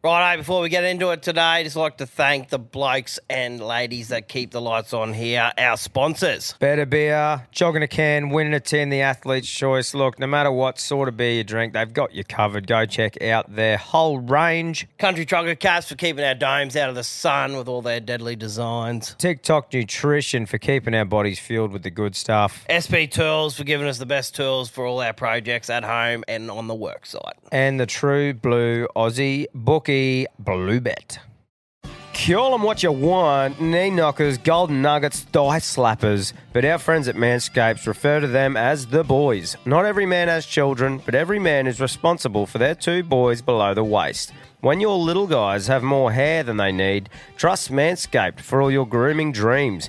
Righto, before we get into it today, just like to thank the blokes and ladies that keep the lights on here, our sponsors. Better beer, jogging a can, winning a tin, the athlete's choice. Look, no matter what sort of beer you drink, they've got you covered. Go check out their whole range. Country Trucker Caps for keeping our domes out of the sun with all their deadly designs. TikTok Nutrition for keeping our bodies fueled with the good stuff. SP Tools for giving us the best tools for all our projects at home and on the work site. And the True Blue Aussie Bookie Blue Bet. Call them what you want, knee knockers, golden nuggets, thigh slappers. But our friends at Manscaped refer to them as the boys. Not every man has children, but every man is responsible for their two boys below the waist. When your little guys have more hair than they need, trust Manscaped for all your grooming dreams.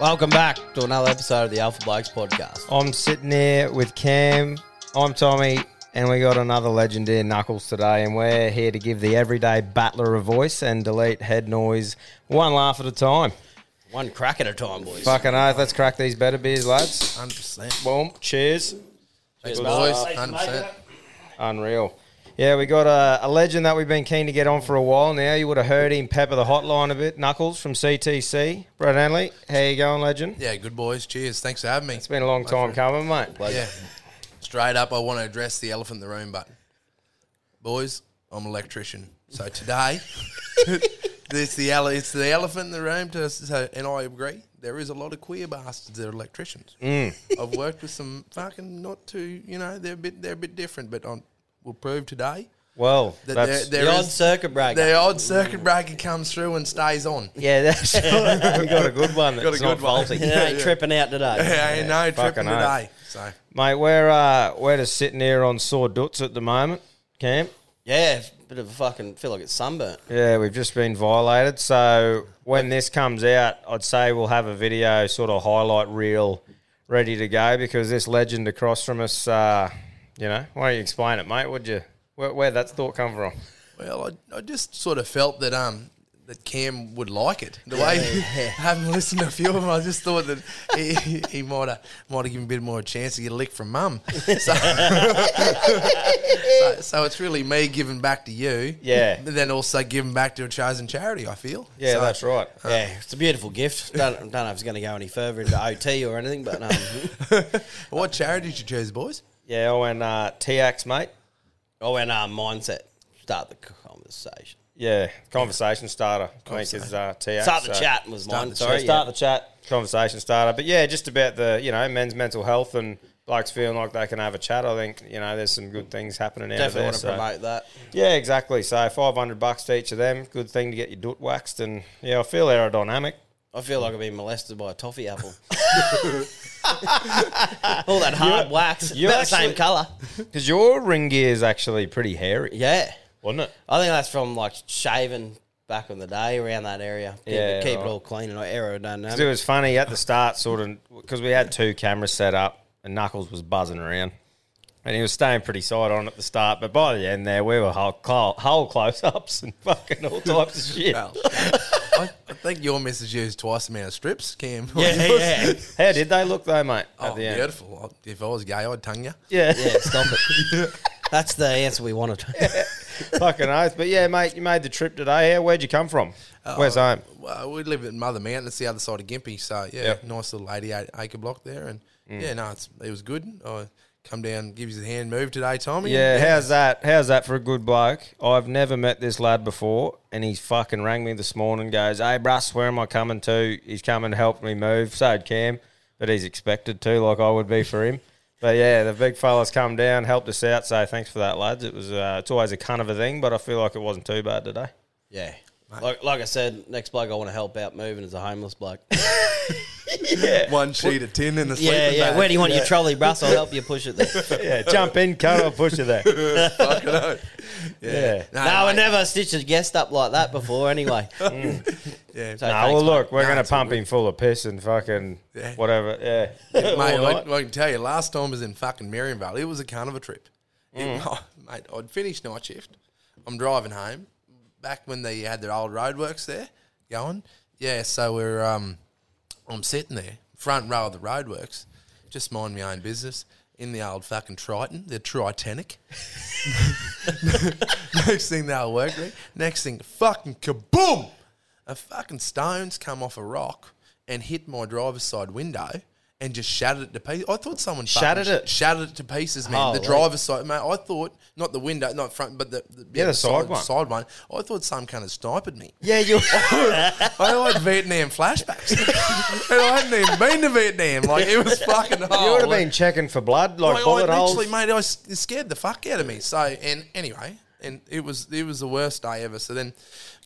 Welcome back to another episode of the Alpha Blokes podcast. I'm sitting here with Cam. I'm Tommy, and we got another legend here, Knuckles, today, and we're here to give the everyday battler a voice and delete head noise one laugh at a time. One crack at a time, boys. Fucking oath, let's crack these better beers, lads. Hundred percent. Boom, cheers. Thanks, boys. Hundred percent. Unreal. Yeah, we got a, a legend that we've been keen to get on for a while now. You would have heard him pepper the hotline a bit. Knuckles from CTC. Brett Hanley, how you going, legend? Yeah, good boys. Cheers. Thanks for having me. It's been a long time coming, mate. Yeah. Straight up, I want to address the elephant in the room, but boys, I'm an electrician. So today, it's the ele- it's the elephant in the room. To so, and I agree. There is a lot of queer bastards that are electricians. Mm. I've worked with some fucking not too, you know, they're a bit they're a bit different, but on we'll prove today Well, that that's there, the there odd circuit breaker. the odd circuit breaker comes through and stays on. yeah, that's we got a good one. That's Got a not good one. faulty. you ain't tripping out today. Yeah, no tripping oath. today. So Mate, we're uh, we're just sitting here on sore duts at the moment, Cam. Yeah, bit of a fucking feel like it's sunburnt. Yeah, we've just been violated. So when this comes out, I'd say we'll have a video sort of highlight reel ready to go because this legend across from us, uh, you know, why don't you explain it, mate? Would you? Where, where'd that thought come from? Well, I, I just sort of felt that um that Cam would like it. The way having listened to a few of them, I just thought that he, he, he might have might have given a bit more a chance to get a lick from mum. So, so, so it's really me giving back to you, Yeah. but then also giving back to a chosen charity. I feel, Yeah, So- that's right. Yeah, it's a beautiful gift. Don't, don't know if it's going to go any further into OT or anything, but um, What charity did you choose, boys? Yeah, I went uh, TX, mate. I went um, mindset. Start the conversation. Yeah, conversation starter. I think is uh, TX. Start the so- chat was mine. the Sorry, So start the chat, conversation starter. But yeah, just about the you know men's mental health and blokes feeling like they can have a chat. I think you know there's some good things happening out Definitely there. want to so- promote that. Yeah, exactly. So five hundred bucks to each of them. Good thing to get your doot waxed, and yeah, I feel aerodynamic. I feel like I've been molested by a toffee apple. All that hard wax, you about the actually- same colour. Because your ring gear is actually pretty hairy, Yeah, wasn't it? I think that's from like shaving back in the day around that area. Keep, Yeah, it, keep right. it all clean and aerodynamic. It was funny at the start, sort of, because we had two cameras set up, and Knuckles was buzzing around, and he was staying pretty side on at the start. But by the end, there we were whole, whole close ups and fucking all types of shit. Well, I, I think your missus used twice the amount of strips, Cam. Yeah, yeah, How did they look though, mate? At Oh, the end, beautiful. If I was gay, I'd tongue you. yeah. yeah. Stop it. That's the answer we wanted. Fucking oath. But yeah, mate, you made the trip today. How, where'd you come from? Where's home? Well, we live in Mothar Mountain. It's the other side of Gympie. So, yeah, Yep. nice little 88 acre block there. And, Mm. yeah, no, it's, it was good. I come down, give you the hand move today, Tommy. Yeah, how's that? How's that for a good bloke? I've never met this lad before, and he fucking rang me this morning. Goes, hey, Bruss, where am I coming to? He's coming to help me move. So did Cam, but he's expected to, like I would be for him. But yeah, the big fella's come down, helped us out. So thanks for that, lads. It was uh, it's always a kind of a thing, but I feel like it wasn't too bad today. Yeah. Like, like I said, next bloke I want to help out moving is a homeless bloke. yeah. One sheet of tin in the yeah, sleeping yeah. bag. Where do you want your trolley, Bruss? I'll help you push it there. Yeah, jump in, cut, I'll push you there. Fucking oath. Yeah. No, no, I mate. never stitched a guest up like that before anyway. Yeah. So No, thanks, well, mate. look, we're No, going to pump him full of piss and fucking Yeah. whatever. Yeah. Mate, I. I can tell you, last time I was in fucking Miriam Vale. It was a kind of a trip. It- Mm. mate, I'd finished night shift. I'm driving home. Back when they had their old roadworks there going. Yeah, so we're um I'm sitting there, front row of the roadworks, just mind my own business. In the old fucking Triton, the Tritanic. Next thing they'll work me. Next thing, fucking kaboom! A fucking stones come off a rock and hit my driver's side window and just shattered it to pieces. I thought someone Shattered sh- it? Shattered it to pieces, man. Oh, the Holy. driver's side, mate. I thought not the window, not front, but the, the Yeah, the side one. Side one. I thought some kind of sniped me. Yeah, you. I had Vietnam flashbacks, and I hadn't even been to Vietnam. Like it was fucking. You would have been checking for blood, like Like, bullet I holes. mate, I scared the fuck out of me. So, and anyway, and it was it was the worst day ever. So then,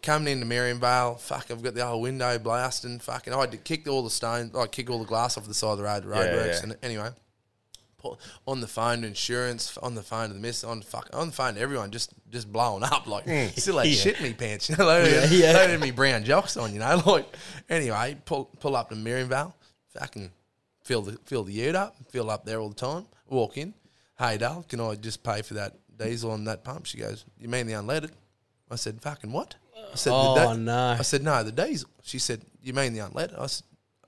coming into Miriam Vale, fuck, I've got the whole window blasting. Fucking, I had to kick all the stones, like kick all the glass off the side of the road, the roadworks. yeah. And anyway, on the phone to insurance, on the phone to the miss, on the fuck, on the phone to everyone, just just blowing up. Like mm. still had shit in me pants, you know, loaded. Yeah, yeah. loaded me brown jocks on, you know. Like anyway, pull pull up to Miriam Vale, fucking fill the fill the ute up, fill up there all the time. Walk in, hey Dale, can I just pay for that diesel on that pump? She goes, you mean the unleaded? I said, fucking what? I said, Oh, the no. I said, no, the diesel. She said, you mean the unleaded? I said,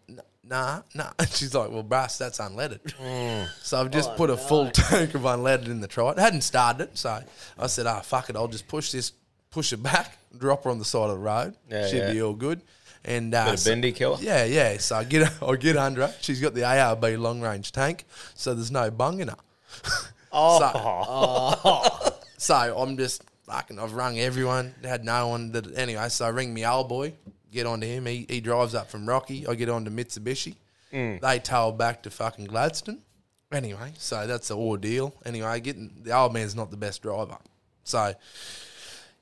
"N- nah, nah. She's like, well, brass, that's unleaded. Mm. So I've just put a full tank of unleaded in the trite. Hadn't started it, so I said, ah, fuck it, I'll just push this, push it back, drop her on the side of the road. Yeah, She'd yeah. be all good. And uh, Bit of bendy killer. yeah, yeah. So I get I get under her. She's got the ARB long range tank, so there's no bung in her. Oh. So, so I'm just fucking. I've rung everyone. Had no one that anyway. So I ring me old boy. Get onto him. He he drives up from Rocky. I get on to Mitsubishi. Mm. They tow back to fucking Gladstone. Anyway, so that's the ordeal. Anyway, getting the old man's not the best driver. So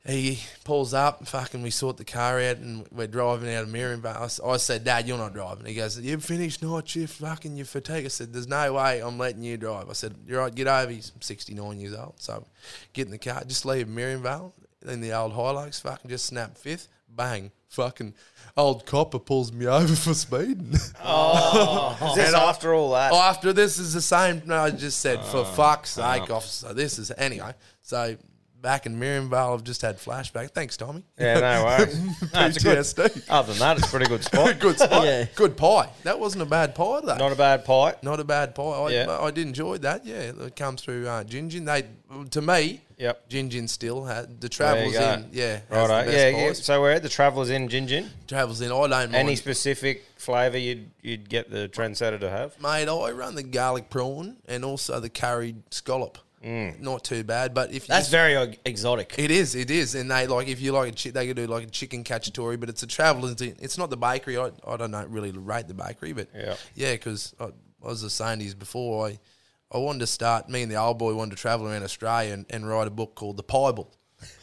he pulls up, and fucking, we sort the car out, and we're driving out of Miriam Vale. I, said, Dad, you're not driving. He goes, You've finished night shift, fucking, you're fatigued. I said, There's no way I'm letting you drive. I said, You're right, get over. He's 69 years old. So get in the car, just leave Miriam Vale, in the old Hilux, fucking just snap fifth, bang, fucking, old copper pulls me over for speeding. Oh. Is this after all that? Oh, after this is the same. No, I just said, for Oh, fuck's sake, ah. officer. This is anyway. So back in Miriam Vale, I've just had flashback. Thanks, Tommy. yeah, no worries. No, it's a good, PTSD. other than that, it's a pretty good spot. Good spot. Yeah. Good pie. That wasn't a bad pie, though. Not a bad pie. Not a bad pie. I, Yeah. I did enjoy that. Yeah, it comes through uh, Gin Gin. They, to me, Yep. Gin Gin still had the travels in. Yeah, has Righto. Yeah, yeah. So we're at the Travellers in Gin Gin. Travels in. I don't mind. Any specific flavour you'd you'd get the trendsetter to have? Mate, I run the garlic prawn and also the curried scallop. Mm. Not too bad, but if you That's very exotic. It is, it is, and they like if you like a chi- they could do like a chicken cacciatore, but it's a traveller's. It's not the bakery. I, I don't know really rate the bakery, but Yeah. yeah, because I, I was just saying to you before, I I wanted to start. Me and the old boy wanted to travel around Australia and, and write a book called the Pie Bible.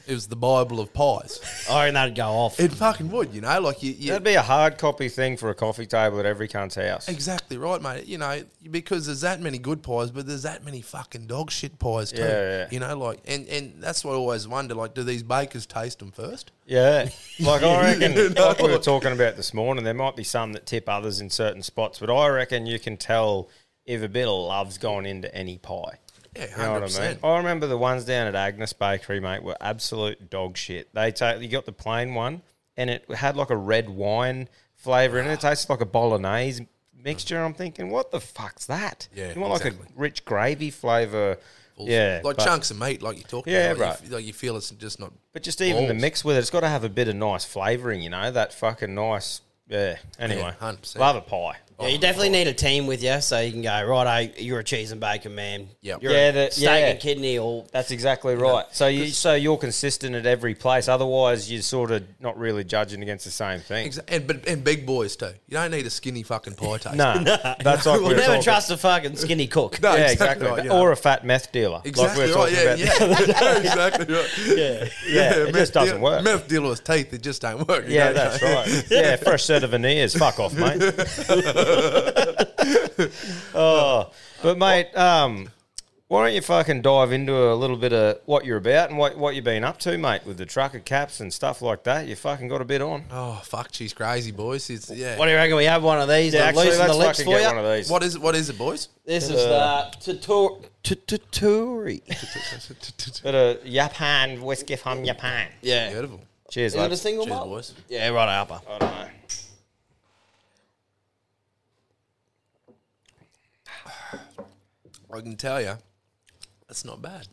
It was the Bible of pies. Oh, I reckon that'd go off. It fucking would, you know, like you. you That'd be a hard copy thing for a coffee table at every cunt's house. Exactly right, mate. You know, because there's that many good pies, but there's that many fucking dog shit pies too. Yeah, yeah. You know, like, and, and that's what I always wonder. Like, do these bakers taste them first? Yeah. Like I reckon, like we were talking about this morning, there might be some that tip others in certain spots, but I reckon you can tell if a bit of love's gone into any pie. Yeah, You know what I 100%. mean? I remember the ones down at Agnes Bakery, mate, were absolute dog shit. They take you got the plain one, and it had like a red wine flavour in it. It tasted like a bolognese mixture. I'm thinking, what the fuck's that? Yeah, you want like a rich gravy flavour. Yeah, like but- chunks of meat, like you talk Yeah, about. Right. you, like you feel it's just not. But just even the mix with it, it's got to have a bit of nice flavouring, you know, that fucking nice. Yeah. Anyway, Yeah, 100%. love a pie. Yeah, you definitely need a team with you so you can go, right, you're a cheese and bacon man. Yep. You're Yeah, a the- steak yeah. and kidney or That's exactly right. So you so you're consistent at every place. Otherwise, you're sort of not really judging against the same thing. Exa- And but and big boys too. You don't need a skinny fucking pie taste. No, that's like we you were never talking- trust a fucking skinny cook. No, Yeah, exactly exactly. right, yeah. Or a fat meth dealer. Exactly like we were right. talking Yeah, about. yeah, exactly right. Yeah. Yeah, it just doesn't deal- work. Meth dealer with teeth, it just don't work. Yeah, that's right. Yeah, fresh set of veneers. Fuck off, mate. Oh, but mate, um, why don't you fucking dive into a little bit of what you're about and what, what you've been up to, mate, with the trucker caps and stuff like that? You fucking got a bit on. Oh fuck, she's crazy, boys. It's yeah. What do you reckon? We have one of these Yeah, that actually, loosen let's the lips fucking for get you. one of these. What is it? What is it, boys? This is the Tutor- Tu- Tuturi. Bit of Japan whiskey from Japan. Yeah. Beautiful. Cheers, Is it a lads. single Cheers, malt? boys. Yeah, right, Alpha. I don't know. I can tell you, it's not bad.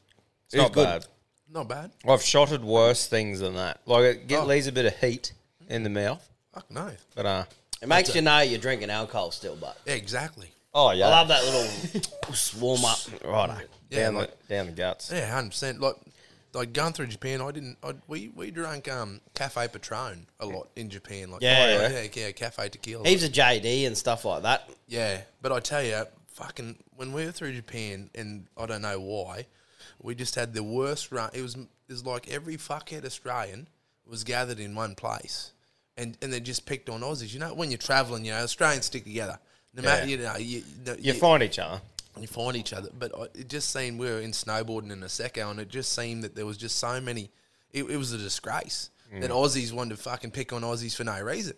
It's not good. bad. Not bad. I've shotted worse things than that. Like it get, Oh. leaves a bit of heat in the mouth, Fuck no. but uh, It makes you know you're drinking alcohol still, but Yeah, exactly. oh yeah, I love that little warm up. Righto. Yeah, down like, the down the guts. yeah, hundred percent. Like, like going through Japan, I didn't. I, we we drank um cafe Patron a lot in Japan. Like, Yeah, oh, yeah. yeah, yeah, cafe tequila. Heaps of JD and stuff like that. Yeah, but I tell you, fucking when we were through Japan, and I don't know why, we just had the worst run. It was it was like every fuckhead Australian was gathered in one place, and and they just picked on Aussies. You know, when you're traveling, you know, Australians stick together. No matter, you know, you, you, You find each other. you find each other. But I- it just seemed we were in snowboarding in Niseko, and it just seemed that there was just so many. It, it was a disgrace mm. that Aussies wanted to fucking pick on Aussies for no reason.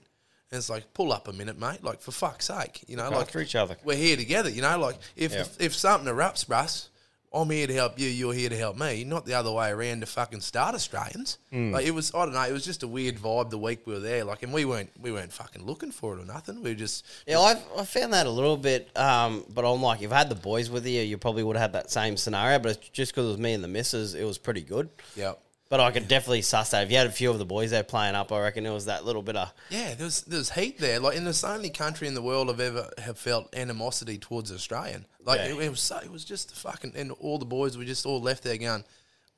And it's like, pull up a minute, mate. Like for fuck's sake, you know, Look like after each other. We're here together, you know. Like if Yeah. if, if something erupts, Bruss, I'm here to help you. You're here to help me. Not the other way around to fucking start Australians. Hmm. Like it was, I don't know. It was just a weird vibe the week we were there. Like, and we weren't we weren't fucking looking for it or nothing. We were just Yeah, I've, I found that a little bit, um, but I'm like, if I had the boys with you, you probably would have had that same scenario. But it's just because it was me and the missus, it was pretty good. yeah. But I could definitely suss that. If you had a few of the boys there playing up, I reckon it was that little bit of. Yeah, there was there was heat there. Like, in it's the only country in the world I've ever have felt animosity towards Australian. Like, Yeah. it, it was so, it was just fucking, and all the boys were just all left there going,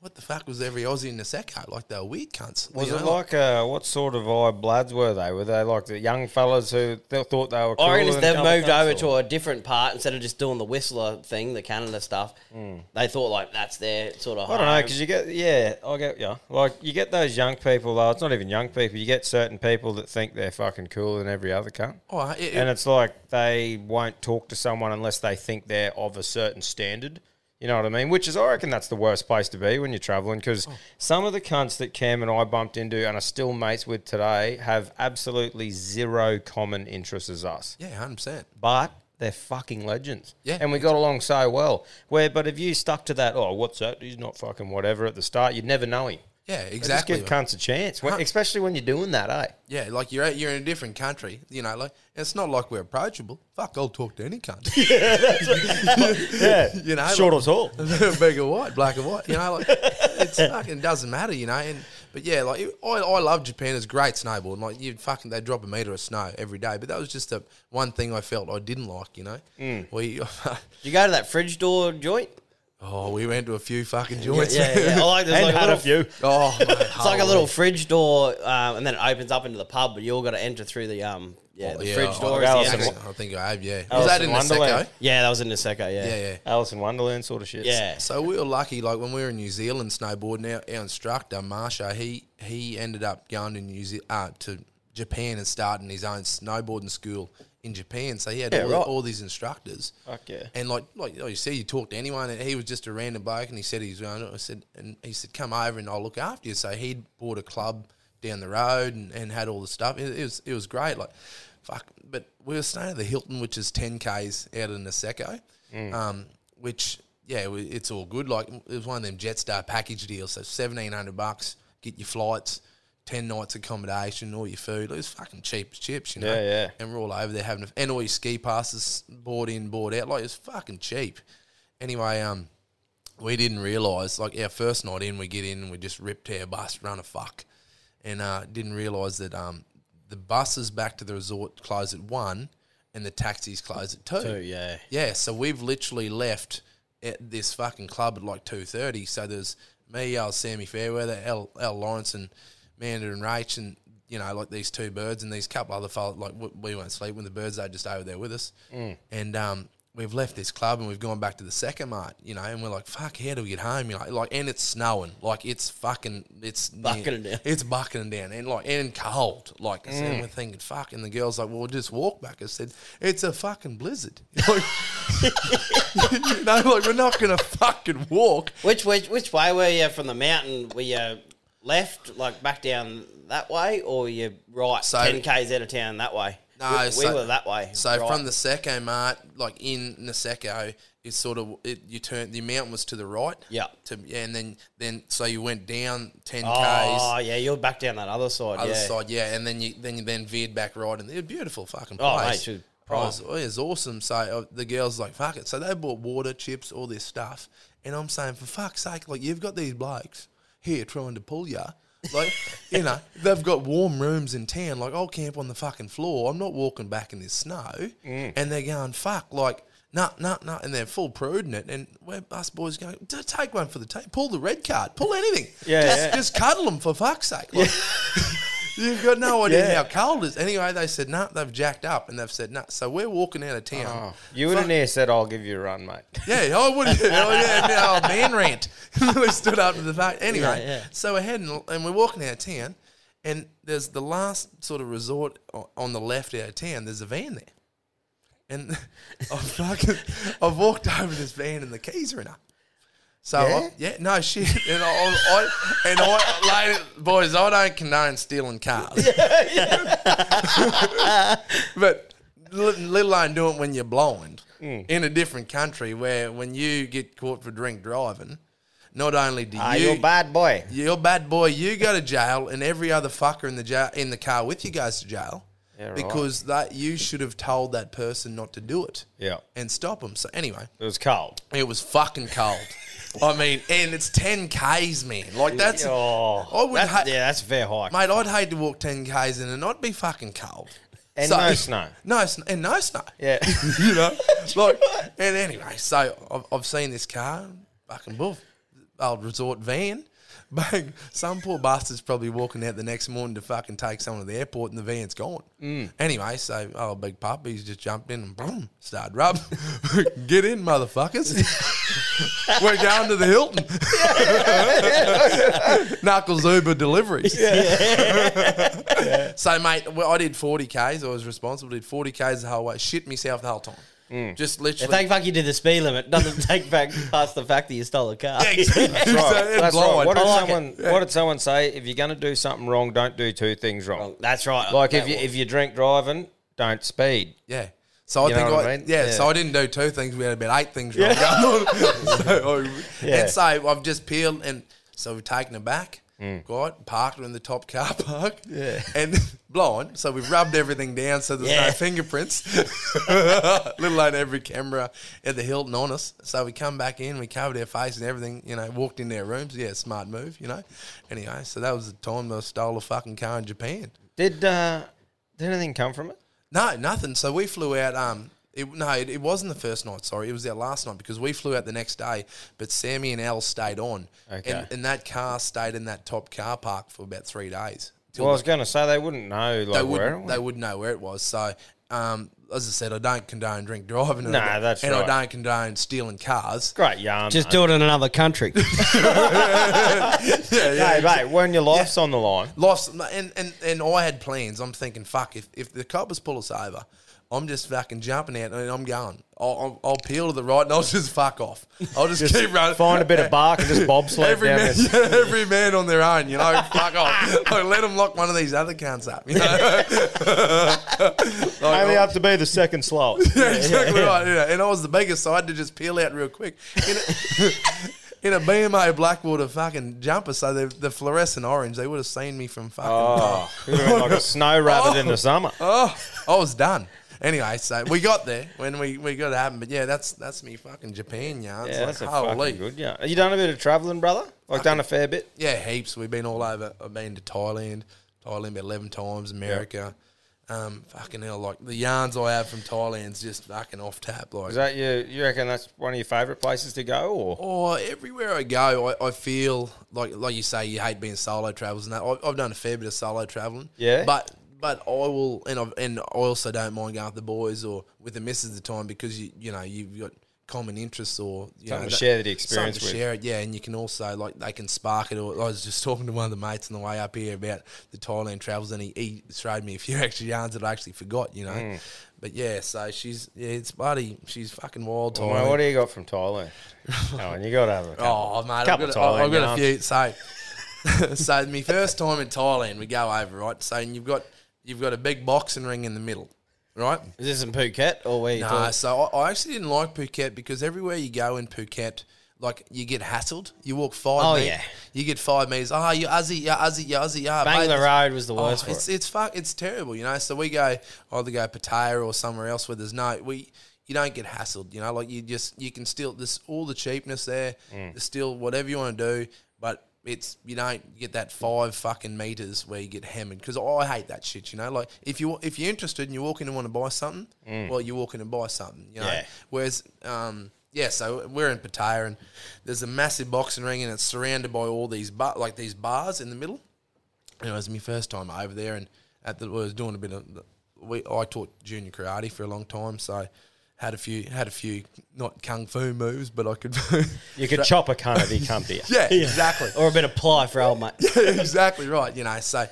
"What the fuck was every Aussie in the secco? Like they were weird cunts." Was You it know, like uh, what sort of eye bloods were they? Were they like the young fellas who th- thought they were? I reckon cooler if than they've moved over or- to a different part instead of just doing the Whistler thing, the Canada stuff, they thought like that's their sort of. I don't know because you get yeah, I get yeah. Like you get those young people though. It's not even young people. You get certain people that think they're fucking cooler than every other cunt. Oh, it, it- and it's like they won't talk to someone unless they think they're of a certain standard. You know what I mean? Which is, I reckon, that's the worst place to be when you're traveling because oh. some of the cunts that Cam and I bumped into and are still mates with today have absolutely zero common interests as us. yeah, hundred percent. But they're fucking legends. Yeah. And we got along so well. Where, but if you stuck to that, oh, what's that? He's not fucking whatever at the start, you'd never know him. Yeah, Just exactly. give cunts a chance, when- especially when you're doing that, eh? Yeah, like you're you're in a different country, you know. Like it's not like we're approachable. Fuck, I'll talk to any cunt. Yeah. that's right. yeah, You know, Short like- or tall. big or white, black or white. You know, like it's fucking doesn't matter. You know, and but yeah, like I, I love Japan. It's great snowboarding. Like you fucking they drop a meter of snow every day. But that was just the one thing I felt I didn't like. You know, Mm. we you go to that fridge door joint? Oh we went to a few fucking joints. Yeah, yeah. I like there's And like a had little, a few. oh, mate, It's like a little fridge door, um, and then it opens up into the pub, but you all got to enter through the um, yeah, the yeah, fridge I- door. I- is the I think I have. Yeah, was that in in the Wonderland. Yeah, that was in the Seco. Yeah, Yeah, yeah. Alice in Wonderland sort of shit. yeah. So we were lucky, like when we were in New Zealand snowboarding, our, our instructor Marsha, he he ended up going to New Ze- uh, to Japan and starting his own snowboarding school in Japan. So he had Yeah, all, right. all these instructors. Fuck yeah. And like like you see, you talk to anyone, and he was just a random bloke, and he said he's going. I said, and he said, come over and I'll look after you. So he'd bought a club down the road and, and had all the stuff. It, it was it was great. Like, fuck. But we were staying at the Hilton, which is ten k's out of Niseko, um, which yeah, it's all good. Like it was one of them Jetstar package deals. So seventeen hundred bucks, get your flights. 10 nights accommodation, all your food. It was fucking cheap as chips, you know. Yeah, yeah. And we're all over there having, a, and all your ski passes bought in, bought out. Like, it's fucking cheap. Anyway, um, we didn't realise, like our first night in, we get in and we just rip tear bus, run a fuck, and uh, didn't realise that um, the buses back to the resort close at one, and the taxis close at two. Two, yeah. Yeah, so we've literally left at this fucking club at like two thirty. So there's me, Al, Sammy Fairweather, Al, Al Lawrence, and Manda and Rach, and you know like these two birds and these couple other fellas. Like we, we won't sleep when the birds are just over there with us, and um. We've left this club and we've gone back to the second mart, you know, and we're like, "Fuck, how do we get home?" You know, like, and it's snowing, like it's fucking, it's Bucketing down. it's bucketing down, and like, and cold, like, I said, we're thinking, "Fuck," and the girl's like, "Well, we'll just walk back." I said, "It's a fucking blizzard." Like, you know, like we're not gonna fucking walk. Which which which way were you from the mountain? Were you left, like back down that way, or were you right, So- ten k's out of town that way? No, we, we so- were that way. So right. from the Seicomart, like in Niseko, it's sort of it, you turn the mountain was to the right. Yeah. To yeah, and then then so you went down ten k's. oh yeah, you're back down that other side. Other yeah. side, yeah, and then you then you then veered back right, and they're beautiful fucking Oh, mate, place. Oh, it was, oh, it was awesome. So uh, the girls like fuck it. So they bought water, chips, all this stuff, and I'm saying for fuck's sake, like you've got these blokes here trying to pull ya. Like, you know, they've got warm rooms in town. Like, I'll camp on the fucking floor. I'm not walking back in this snow. Mm. And they're going, fuck, like, nah, nah, nah. And they're full pruding it. And we're, us boys going, "D- take one for the team. Pull the red card. Pull anything. Yeah, just, yeah. just cuddle them for fuck's sake. Like, You've got no idea Yeah. how cold it is. Anyway, they said, nah, they've jacked up. And they've said, nah. So we're walking out of town. Oh, you would have near said, I'll give you a run, mate. Yeah, I would. Oh yeah, oh, now oh, man rant. we stood up to the fact. Anyway, Yeah, yeah. so we're heading and we're walking out of town, and there's the last sort of resort o- on the left out of town. There's a van there, and I've fucking I've walked over this van and the keys are in her. So Yeah? I, yeah, no shit, and I, I and I, boys, I don't condone stealing cars, but li- let alone doing it when you're blind in a different country where when you get caught for drink driving, not only do Ah, you you're a bad boy. you're a bad boy, you go to jail, and every other fucker in the jail in the car with you goes to jail. Yeah, right. Because that you should have told that person not to do it Yeah. and stop them. So anyway, It was cold. it was fucking cold. I mean, and it's ten k's, man. Like that's Oh. I would That- ha- yeah, that's a fair hike. mate. I'd hate to walk ten k's and it not be fucking cold. And no snow. No, sn- and no snow. Yeah. you know, like, and anyway, so I've, I've seen this car, fucking bull, old resort van. Bang, some poor bastard's probably walking out the next morning to fucking take someone to the airport and the van's gone. Mm. Anyway, so, oh, big pup, he's just jumped in and boom, started rub. Get in, motherfuckers. We're going to the Hilton. Knuckles Uber deliveries. So, mate, well, I did 40 Ks. I was responsible. Did 40 Ks the whole way. Shit myself the whole time. Mm. Just literally. thank fuck you did the speed limit. Doesn't take back past the fact that you stole a car. Yeah, exactly. That's right. That's right. What did, like someone, what did someone say? If you're going to do something wrong, don't do two things wrong. That's right. Like if you was- if you drink driving, don't speed. Yeah. So I You think know I, what I mean? yeah, Yeah. so I didn't do two things. We had about eight things wrong going on. so I, Yeah. And so I've just peeled, and so we've taken it back, Mm. right? Parked her in the top car park, yeah, and blind. So we've rubbed everything down, so there's Yeah. no fingerprints. Let alone every camera at the Hilton on us. So we come back in, we covered our face and everything. You know, walked in their rooms. Yeah, smart move. You know. Anyway, so that was the time that I stole a fucking car in Japan. Did uh, did anything come from it? No, nothing. So we flew out. Um, it, no, it, it wasn't the first night. Sorry, it was our last night because we flew out the next day. But Sammy and Al stayed on, Okay. and, and that car stayed in that top car park for about three days. Till Well, I was going to say they wouldn't know like they where. would they would know where it was. So, um, as I said, I don't condone drink driving. and No, I don't- that's and right. I don't condone stealing cars. Great yarn. just mate. do it in another country. Hey, mate, when your life's on the line, Lost, and, and, and I had plans. I'm thinking, fuck, if, if the coppers pull us over, I'm just fucking jumping out and I'm going. I'll, I'll, I'll peel to the right and I'll just fuck off. I'll just, keep running. find a bit of bark and just bobsled Every down man, yeah, every man on their own, you know. fuck off. Like, let them lock one of these other cunts up. You know? Like, Only I- oh. have to be the second slowest. yeah, exactly right. Yeah. And I was the biggest, so I had to just peel out real quick. In a, in a BMA Blackwater fucking jumper, so the, the fluorescent orange, they would have seen me from fucking. Oh, like a snow rabbit in the oh. summer. Oh, I was done. Anyway, so we got there when we, we got it happen. But yeah, that's that's me fucking Japan yarns. Yeah, like, that's a holy. fucking good yeah. Have you done a bit of travelling, brother? Like done a fair bit? Yeah, heaps. We've been all over. I've been to Thailand, Thailand about eleven times, America. Um, fucking hell, like the yarns I have from Thailand's just fucking off tap. Like Is that you? You reckon that's one of your favourite places to go, or Oh, everywhere I go, I, I feel like like you say, you hate being solo travels and that. I, I've done a fair bit of solo traveling. Yeah? but but I will, and I and I also don't mind going with the boys or with the misses at the time because you you know you've got common interests or you Something know, to share the experience something to with. share it, yeah. And you can also like they can spark it. Or I was just talking to one of the mates on the way up here about the Thailand travels, and he, he showed me a few extra yarns that I actually forgot, you know. Mm. But yeah, so she's yeah, it's bloody, she's fucking wild. Well, Thailand. what do you got from Thailand? oh, and you got to have a couple. Oh, mate, I've couple got, Thailand a, I've got a few. So, so my first time in Thailand, we go over right. So and you've got you've got a big boxing ring in the middle, right? Is this in Phuket or where you Nah, thought? so I, I actually didn't like Phuket because everywhere you go in Phuket, like you get hassled. You walk five. Oh, met- yeah. You get five meters. Ah, you Aussie, yeah, Aussie, yeah, Aussie, yeah. Bang the road was the Oh, worst for it's it. it's fuck it's terrible, you know. So we go either go Pattaya or somewhere else where there's no we you don't get hassled, you know. Like you just you can still there's all the cheapness there. Mm. Still whatever you want to do, it's you don't get that five fucking meters where you get hammered because I hate that shit. You know, like if you if you're interested and you walk in and want to buy something, well you walk in and buy something. You know, Mm. Yeah. whereas um. Yeah, so we're in Pattaya and there's a massive boxing ring and it's surrounded by all these bar, like these bars in the middle. And it was my first time over there, and at the, I was doing a bit of. We, I taught junior karate for a long time, so had a few had a few not kung fu moves, but I could. You could chop a cunt if he come to you. yeah, exactly. Or a bit of ply for old mate. exactly right. You know, so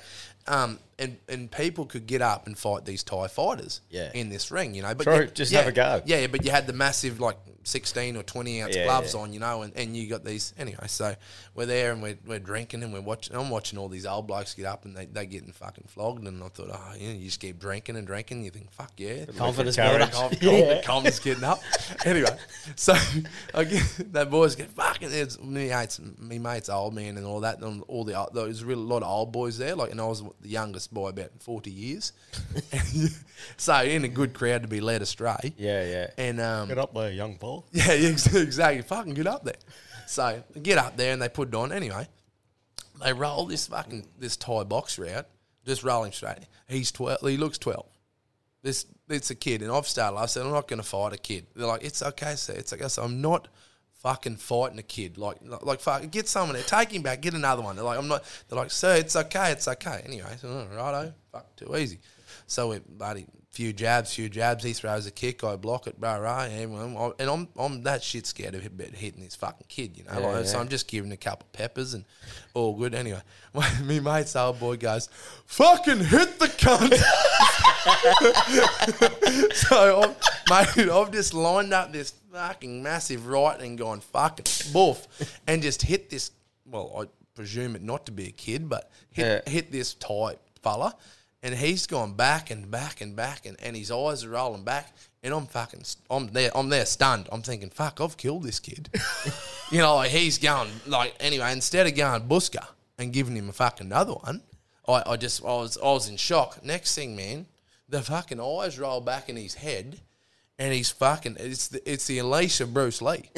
um, and and people could get up and fight these Thai fighters. Yeah. in this ring, you know, but True, yeah, just yeah, have a go. Yeah, but you had the massive like sixteen or twenty ounce Yeah, gloves yeah. on, you know, and, and you got these anyway. So we're there and we're, we're drinking and we're watching. I'm watching all these old blokes get up and they they getting fucking flogged, and I thought, oh, yeah, you just keep drinking and drinking. You think, fuck yeah, Confidence Courage. builder. Conf- conf- Confidence getting up. anyway, so I get, that boys get fucking. It's me mates, me mates, old man, and all that. And all the old- there was really a lot of old boys there. Like, and I was the youngest by about forty years. so in a good crowd to be led astray. Yeah, yeah. And um, get up there, young Paul. yeah, exactly. Fucking get up there. So get up there and they put it on. Anyway, they roll this fucking this Thai boxer out, just rolling straight. He's twelve. He looks twelve. This it's a kid, and I've started. I said I'm not going to fight a kid. They're like, it's okay, sir. It's okay. So I'm not fucking fighting a kid. Like like fuck, get someone there, take him back, get another one. They're like, I'm not. They're like, sir, it's okay, it's okay. Anyway, so righto, fuck, too easy. So we bloody few jabs, few jabs. He throws a kick, I block it, rah rah. And I'm, and I'm I'm that shit scared of hitting this fucking kid, you know. like, So I'm just giving a couple peppers and all good. Anyway, me mate's old boy goes, fucking hit the cunt. so, I'm, mate, I've just lined up this fucking massive right and gone fucking boof and just hit this. Well, I presume it not to be a kid, but hit, Yeah. hit this tight fella. And he's going back and back and back, and, and his eyes are rolling back. And I'm fucking, I'm there, I'm there stunned. I'm thinking, fuck, I've killed this kid. you know, like he's going, like, anyway, instead of going Busker and giving him a fucking another one, I, I just, I was, I was in shock. Next thing, man, the fucking eyes roll back in his head, and he's fucking. It's the it's the Alicia Bruce Lee.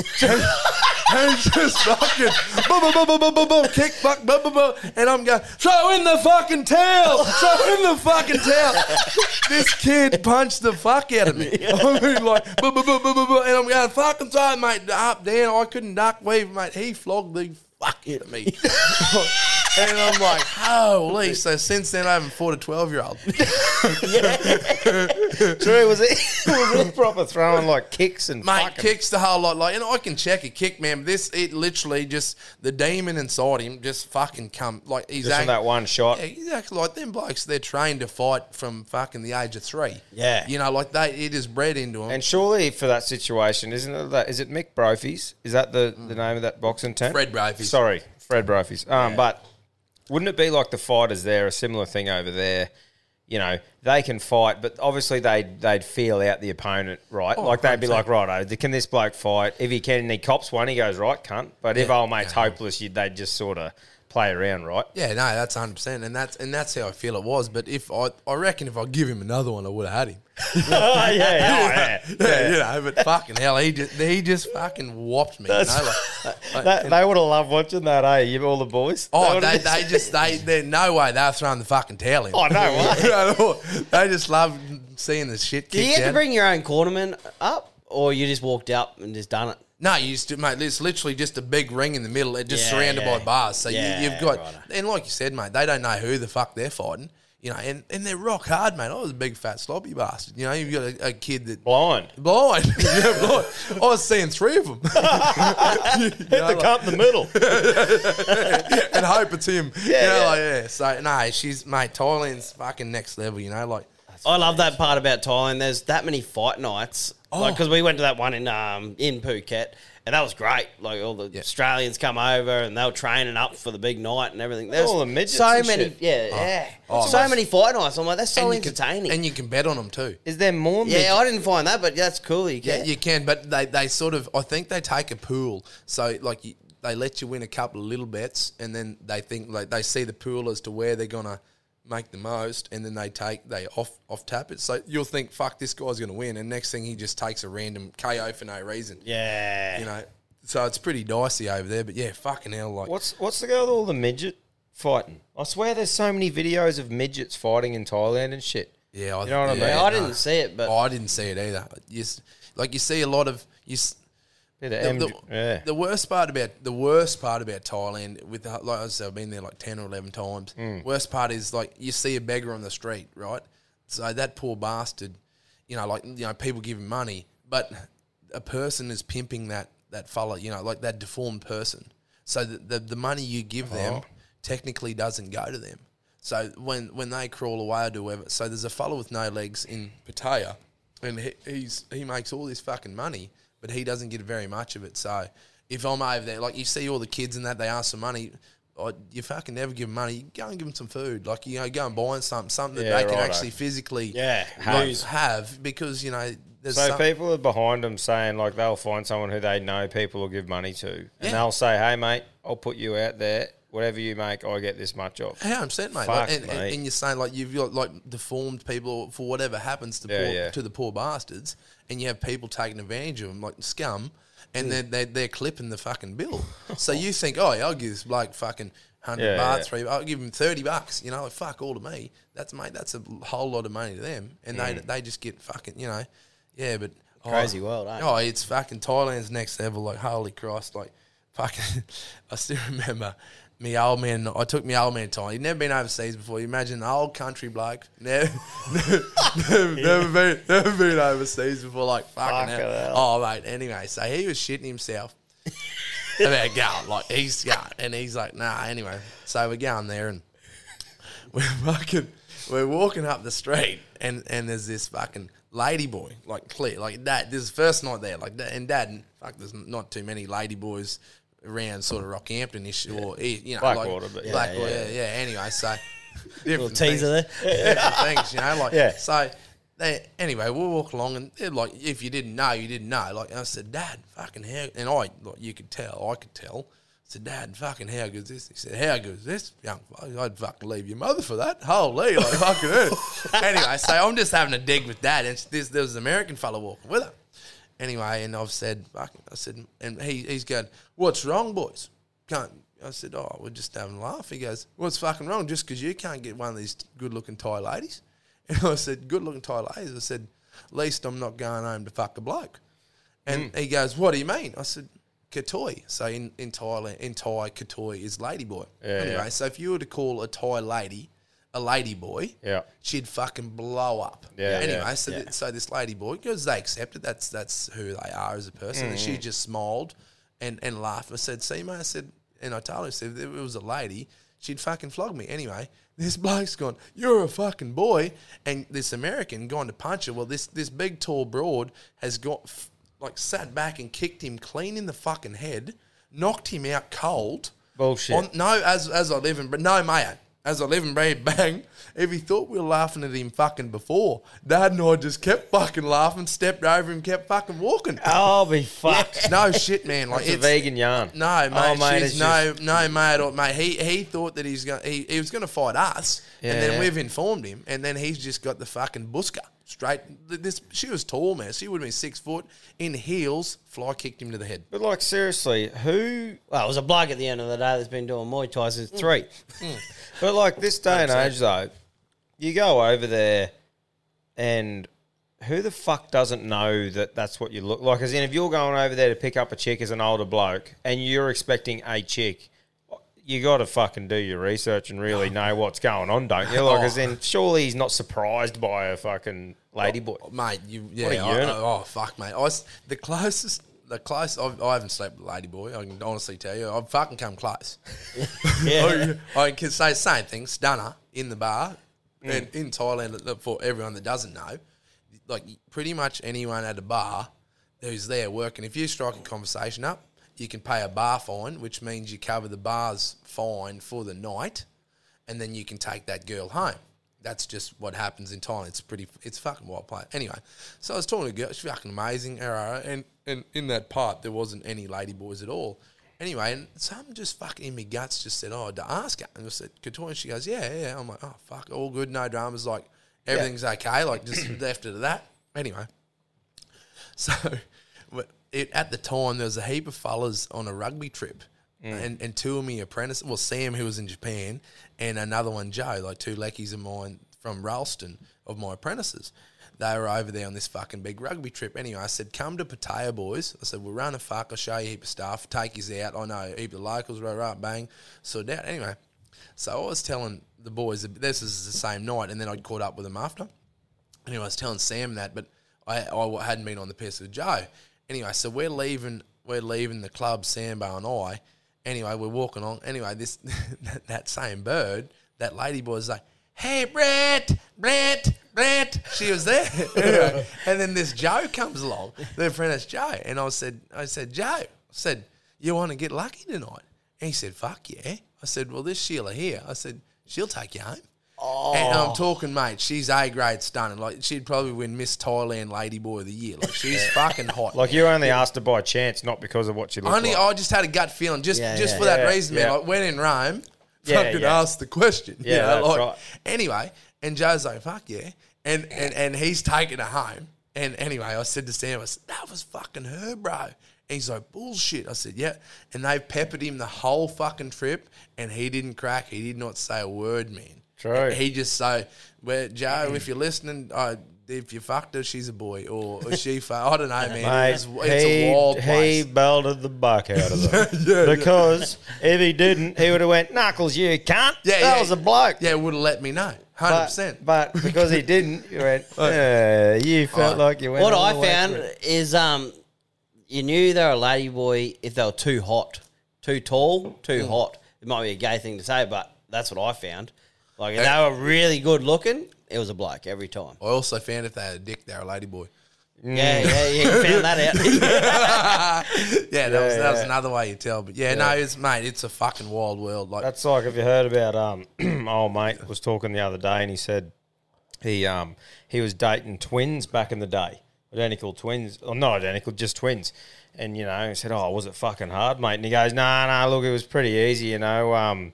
and he's just fucking boom, boom, boom, boom, boom, boom, boom, kick, fuck, boom, boom, boom, and I'm going throw in the fucking towel, throw in the fucking towel. this kid punched the fuck out of me. I mean, like boom, boom, boom, boom, boom, boom, and I'm going fucking sorry, mate, up, down. I couldn't duck, weave, mate. He flogged the fuck out of me. And I'm like, holy! So since then, I haven't fought a twelve year old. True, was it? was it proper throwing like kicks and Mate, fucking- kicks the whole lot. Like, and I can check a kick, man. But this, it literally just the demon inside him just fucking come like he's just act- that one shot. Yeah, exactly. Like them blokes, they're trained to fight from fucking the age of three. Yeah. you know, like they it is bred into them. And surely for that situation, isn't it that is it Mick Brophy's? Is that the, the name of that boxing team? Fred Brophy's. Sorry, Fred Brophy's. Um, but wouldn't it be like the fighters there, a similar thing over there? You know, they can fight, but obviously they'd, they'd feel out the opponent, right? Oh, like they'd be like, right, can this bloke fight? If he can, and he cops one, he goes right, cunt. But if old mate's hopeless, you, they'd just sort of play around, right? Yeah, no, that's hundred percent, and that's and that's how I feel it was. But if I, I reckon if I give him another one, I would have had him. oh, yeah, yeah. Yeah, you know, but fucking hell, he just he just fucking whopped me. You know, like, like- That, they would have loved watching that, eh? You all the boys. oh, would've they, they just they there's no way they're throwing the fucking towel in. Oh, no way. They just love seeing the shit. Do you get to bring your own cornerman up, or you just walked up and just done it? No, you used to, mate. It's literally just a big ring in the middle, it just Yeah, surrounded yeah. by bars. So Yeah, you, you've got, righto. and like you said, mate, they don't know who the fuck they're fighting. You know, and, and they're rock hard, mate. I was a big fat sloppy bastard. You know, you've got a, a kid that blind. blind. yeah, blind. I was seeing three of them. Hit the cup in the middle. and hope it's him. Yeah, you know, yeah. like yeah. So no, she's mate. Thailand's fucking next level. You know, like I love that part about Thailand. There's that many fight nights. Like, Oh. because we went to that one in um in Phuket, and that was great. Like all the Australians come over and they were training up for the big night and everything. There's All the midgets so many, shit. yeah, yeah, Oh. so many fight nights. I'm like, that's so and you can- entertaining. and you can bet on them too. Is there more? yeah, I didn't find that, but that's cool. You Yeah, can. you can, but they, they sort of I think they take a pool. So like you, they let you win a couple of little bets, and then they think like they see the pool as to where they're gonna make the most, and then they take they off off tap it. So you'll think fuck this guy's gonna win, and next thing he just takes a random KO for no reason. yeah, You know, so it's pretty dicey over there. But yeah, fucking hell, like What's what's the go with all the midget fighting? I swear, there's so many videos of midgets fighting in Thailand and shit. yeah, I, You know what I mean? yeah, I didn't see it, but I didn't see it either. You, like you see a lot of you. S- Bit of The, the, yeah. the worst part about the worst part about Thailand, with the, like I said, I've been there like ten or eleven times. Mm. Worst part is like you see a beggar on the street, right? So that poor bastard, you know, like you know, people give him money, but a person is pimping that that fella, you know, like that deformed person. So the the, the money you give them Oh. technically doesn't go to them. So when when they crawl away or do whatever, so there's a fella with no legs in Pattaya, and he, he's he makes all this fucking money, but he doesn't get very much of it. So if I'm over there, like you see all the kids and that they ask for money, I, you fucking never give them money. You go and give them some food, like you know, go and buy them something, something that Yeah, they can actually physically Yeah, like, have because you know there's So some, people are behind them saying like they'll find someone who they know people will give money to, and Yeah. they'll say, "Hey mate, I'll put you out there. Whatever you make, I get this much off." Yeah, I'm saying, mate. Fuck, Like, and, and, mate. and you're saying like you've got like deformed people for whatever happens to Yeah, poor, yeah. to the poor bastards, and you have people taking advantage of them like scum, and they're, they're they're clipping the fucking bill. so you think, oh, yeah, I'll give this bloke fucking hundred Yeah, baht, yeah. three. I'll give him thirty bucks. You know, like fuck all to me. That's mate. That's a whole lot of money to them, and they Mm. they just get fucking you know, yeah, but. Crazy oh, world, eh? Oh, it's fucking Thailand's next level. Like, holy Christ. Like, fucking, I still remember me old man. I took me old man time. He'd never been overseas before. You imagine an old country bloke, never, never, never been, never been overseas before. Like, fucking Fucking hell. hell. Oh, mate. Anyway, so he was shitting himself about going. Like, he's going. And he's like, nah, anyway. So we're going there and we're fucking, we're walking up the street and, and there's this fucking lady boy, like clear, like dad. This is the first night there, like and dad. Fuck, there's not too many lady boys around, sort of Rockhampton ish or you know, Blackwater, like but yeah. Blackwater, Yeah, yeah, yeah. Anyway, so little different teaser things, there. different things, you know, like Yeah. So they anyway, we'll walk along and they're like, if you didn't know, you didn't know. Like I said, Dad, fucking how, and I, like, you could tell, I could tell. I said, Dad, fucking how good's this? He said, how good's this? Young, fuck, I'd fucking leave your mother for that. Holy, like fucking hell. anyway, so I'm just having a dig with Dad, and this, there was an American fella walking with her. Anyway, and I've said, I said, and he, he's going, what's wrong, boys? Can't. I said, oh, we're just having a laugh. He goes, what's fucking wrong? Just because you can't get one of these good-looking Thai ladies? And I said, good-looking Thai ladies? I said, at least I'm not going home to fuck a bloke. And hmm. he goes, what do you mean? I said, Katoi. So in, in Thailand, in Thai, Katoi is ladyboy. Yeah, anyway, yeah. so if you were to call a Thai lady a ladyboy, Yeah. she'd fucking blow up. Yeah, Anyway, yeah, so yeah. th- so this lady boy, because they accept it, that's that's who they are as a person. And Mm. she just smiled and, and laughed. I said, "See, mate," I said, and I told her, I said, if it was a lady, she'd fucking flog me. Anyway, this bloke's gone, "You're a fucking boy," and this American gone to punch her. Well, this this big tall broad has got f- like sat back and kicked him clean in the fucking head, knocked him out cold. Bullshit. On, no, as as I live in, but no, mate. As I live and breathe, bang. If he thought we were laughing at him fucking before, Dad and I just kept fucking laughing, stepped over him, kept fucking walking. I'll be fucked. No shit, man. Like It's a vegan yarn. No, mate. Oh, mate, she's- no, no, mate. Or, mate, he he thought that he's going. He, he was going to fight us, and then we've informed him, and then he's just got the fucking busker straight. This she was tall, man. She would have been six foot in heels. Fly kicked him to the head. But like seriously, who? Well, it was a bloke at the end of the day that's been doing Muay Thai since mm. three. Mm. But like this day and age, though, you go over there, and who the fuck doesn't know that that's what you look like? As in, if you're going over there to pick up a chick as an older bloke, and you're expecting a chick. You got to fucking do your research and really know what's going on, don't you? Like, as in, surely he's not surprised by a fucking ladyboy. mate. You yeah. What a I- unit. I- oh fuck, mate. I was the closest. The close. I've, I haven't slept with a ladyboy. I can honestly tell you, I've fucking come close. Yeah. I, I can say the same thing. Stunner in the bar, Mm. and in Thailand. For everyone that doesn't know, like pretty much anyone at a bar who's there working, if you strike a conversation up, you can pay a bar fine, which means you cover the bar's fine for the night, and then you can take that girl home. That's just what happens in Thailand. It's pretty, it's fucking wild play. Anyway, so I was talking to a girl. She's fucking amazing. And and in that part, there wasn't any lady boys at all. Anyway, and something just fucking in my guts just said, oh, to ask her. And I said, Katoy, and she goes, yeah, yeah. I'm like, oh, fuck, all good, no dramas. Like, everything's okay. Like, just left it at that. Anyway, so it, at the time, there was a heap of fellas on a rugby trip. Mm. And, and two of me apprentices, well, Sam, who was in Japan, and another one, Joe, like two lackeys of mine from Ralston, of my apprentices. They were over there on this fucking big rugby trip. Anyway, I said, come to Pattaya, boys. I said, we'll run a fuck. I'll show you a heap of stuff. Take you out. I know, a heap of locals, right, right, bang. So out. Anyway, so I was telling the boys, this is the same night, and then I'd caught up with them after. Anyway, I was telling Sam that, but I, I hadn't been on the piss with Joe. Anyway, so we're leaving. We're leaving the club, Sambo and I. Anyway, we're walking on. Anyway, this that, that same bird, that lady boy was like, "Hey, Brett, Brett, Brett." She was there, and then this Joe comes along. The friend is Joe, and I said, "I said, Joe, I said, you want to get lucky tonight?" And he said, "Fuck yeah." I said, "Well, this Sheila here," I said, "She'll take you home." And I'm oh. talking, mate. She's A grade stunning. Like she'd probably win Miss Thailand Lady Boy of the Year. Like she's fucking hot. Like you only asked her by chance, not because of what she look only like. I just had a gut feeling, just Yeah, just yeah. for that Yeah, reason, man. yeah. Like when in Rome, Yeah, fucking yeah. ask the question. you Yeah, know, that's like, right. Anyway, and Joe's like, "Fuck yeah," and and and he's taking her home. And anyway, I said to Sam, I said, "That was fucking her, bro." And he's like, "Bullshit." I said, "Yeah." And they peppered him the whole fucking trip, and he didn't crack. He did not say a word, man. True. He just so, where Joe, if you're listening, uh, if you fucked her, she's a boy, or, or she, fu- I don't know, man. Mate, it's, it's a wild he, place. he belted the buck out of them. because if he didn't, he would have went, Knuckles, you can't. Yeah, that yeah. was a bloke. Yeah, would have let me know. Hundred But, percent. but because he didn't, you went, yeah, you felt like you went What all I the found through. is um, you knew they were a ladyboy if they were too hot, too tall, too hot. It might be a gay thing to say, but that's what I found. Like if they were really good looking, it was a bloke every time. I also found if they had a dick, they're a ladyboy. Yeah, yeah, yeah. You found that out. Yeah, that was that was another way you tell. But yeah, no, it's mate, it's a fucking wild world. Like That's like if you heard about um old mate was talking the other day and he said he um he was dating twins back in the day. Identical twins. Or not identical, just twins. And you know, he said, Oh, was it fucking hard, mate? And he goes, Nah, nah, look, it was pretty easy, you know. Um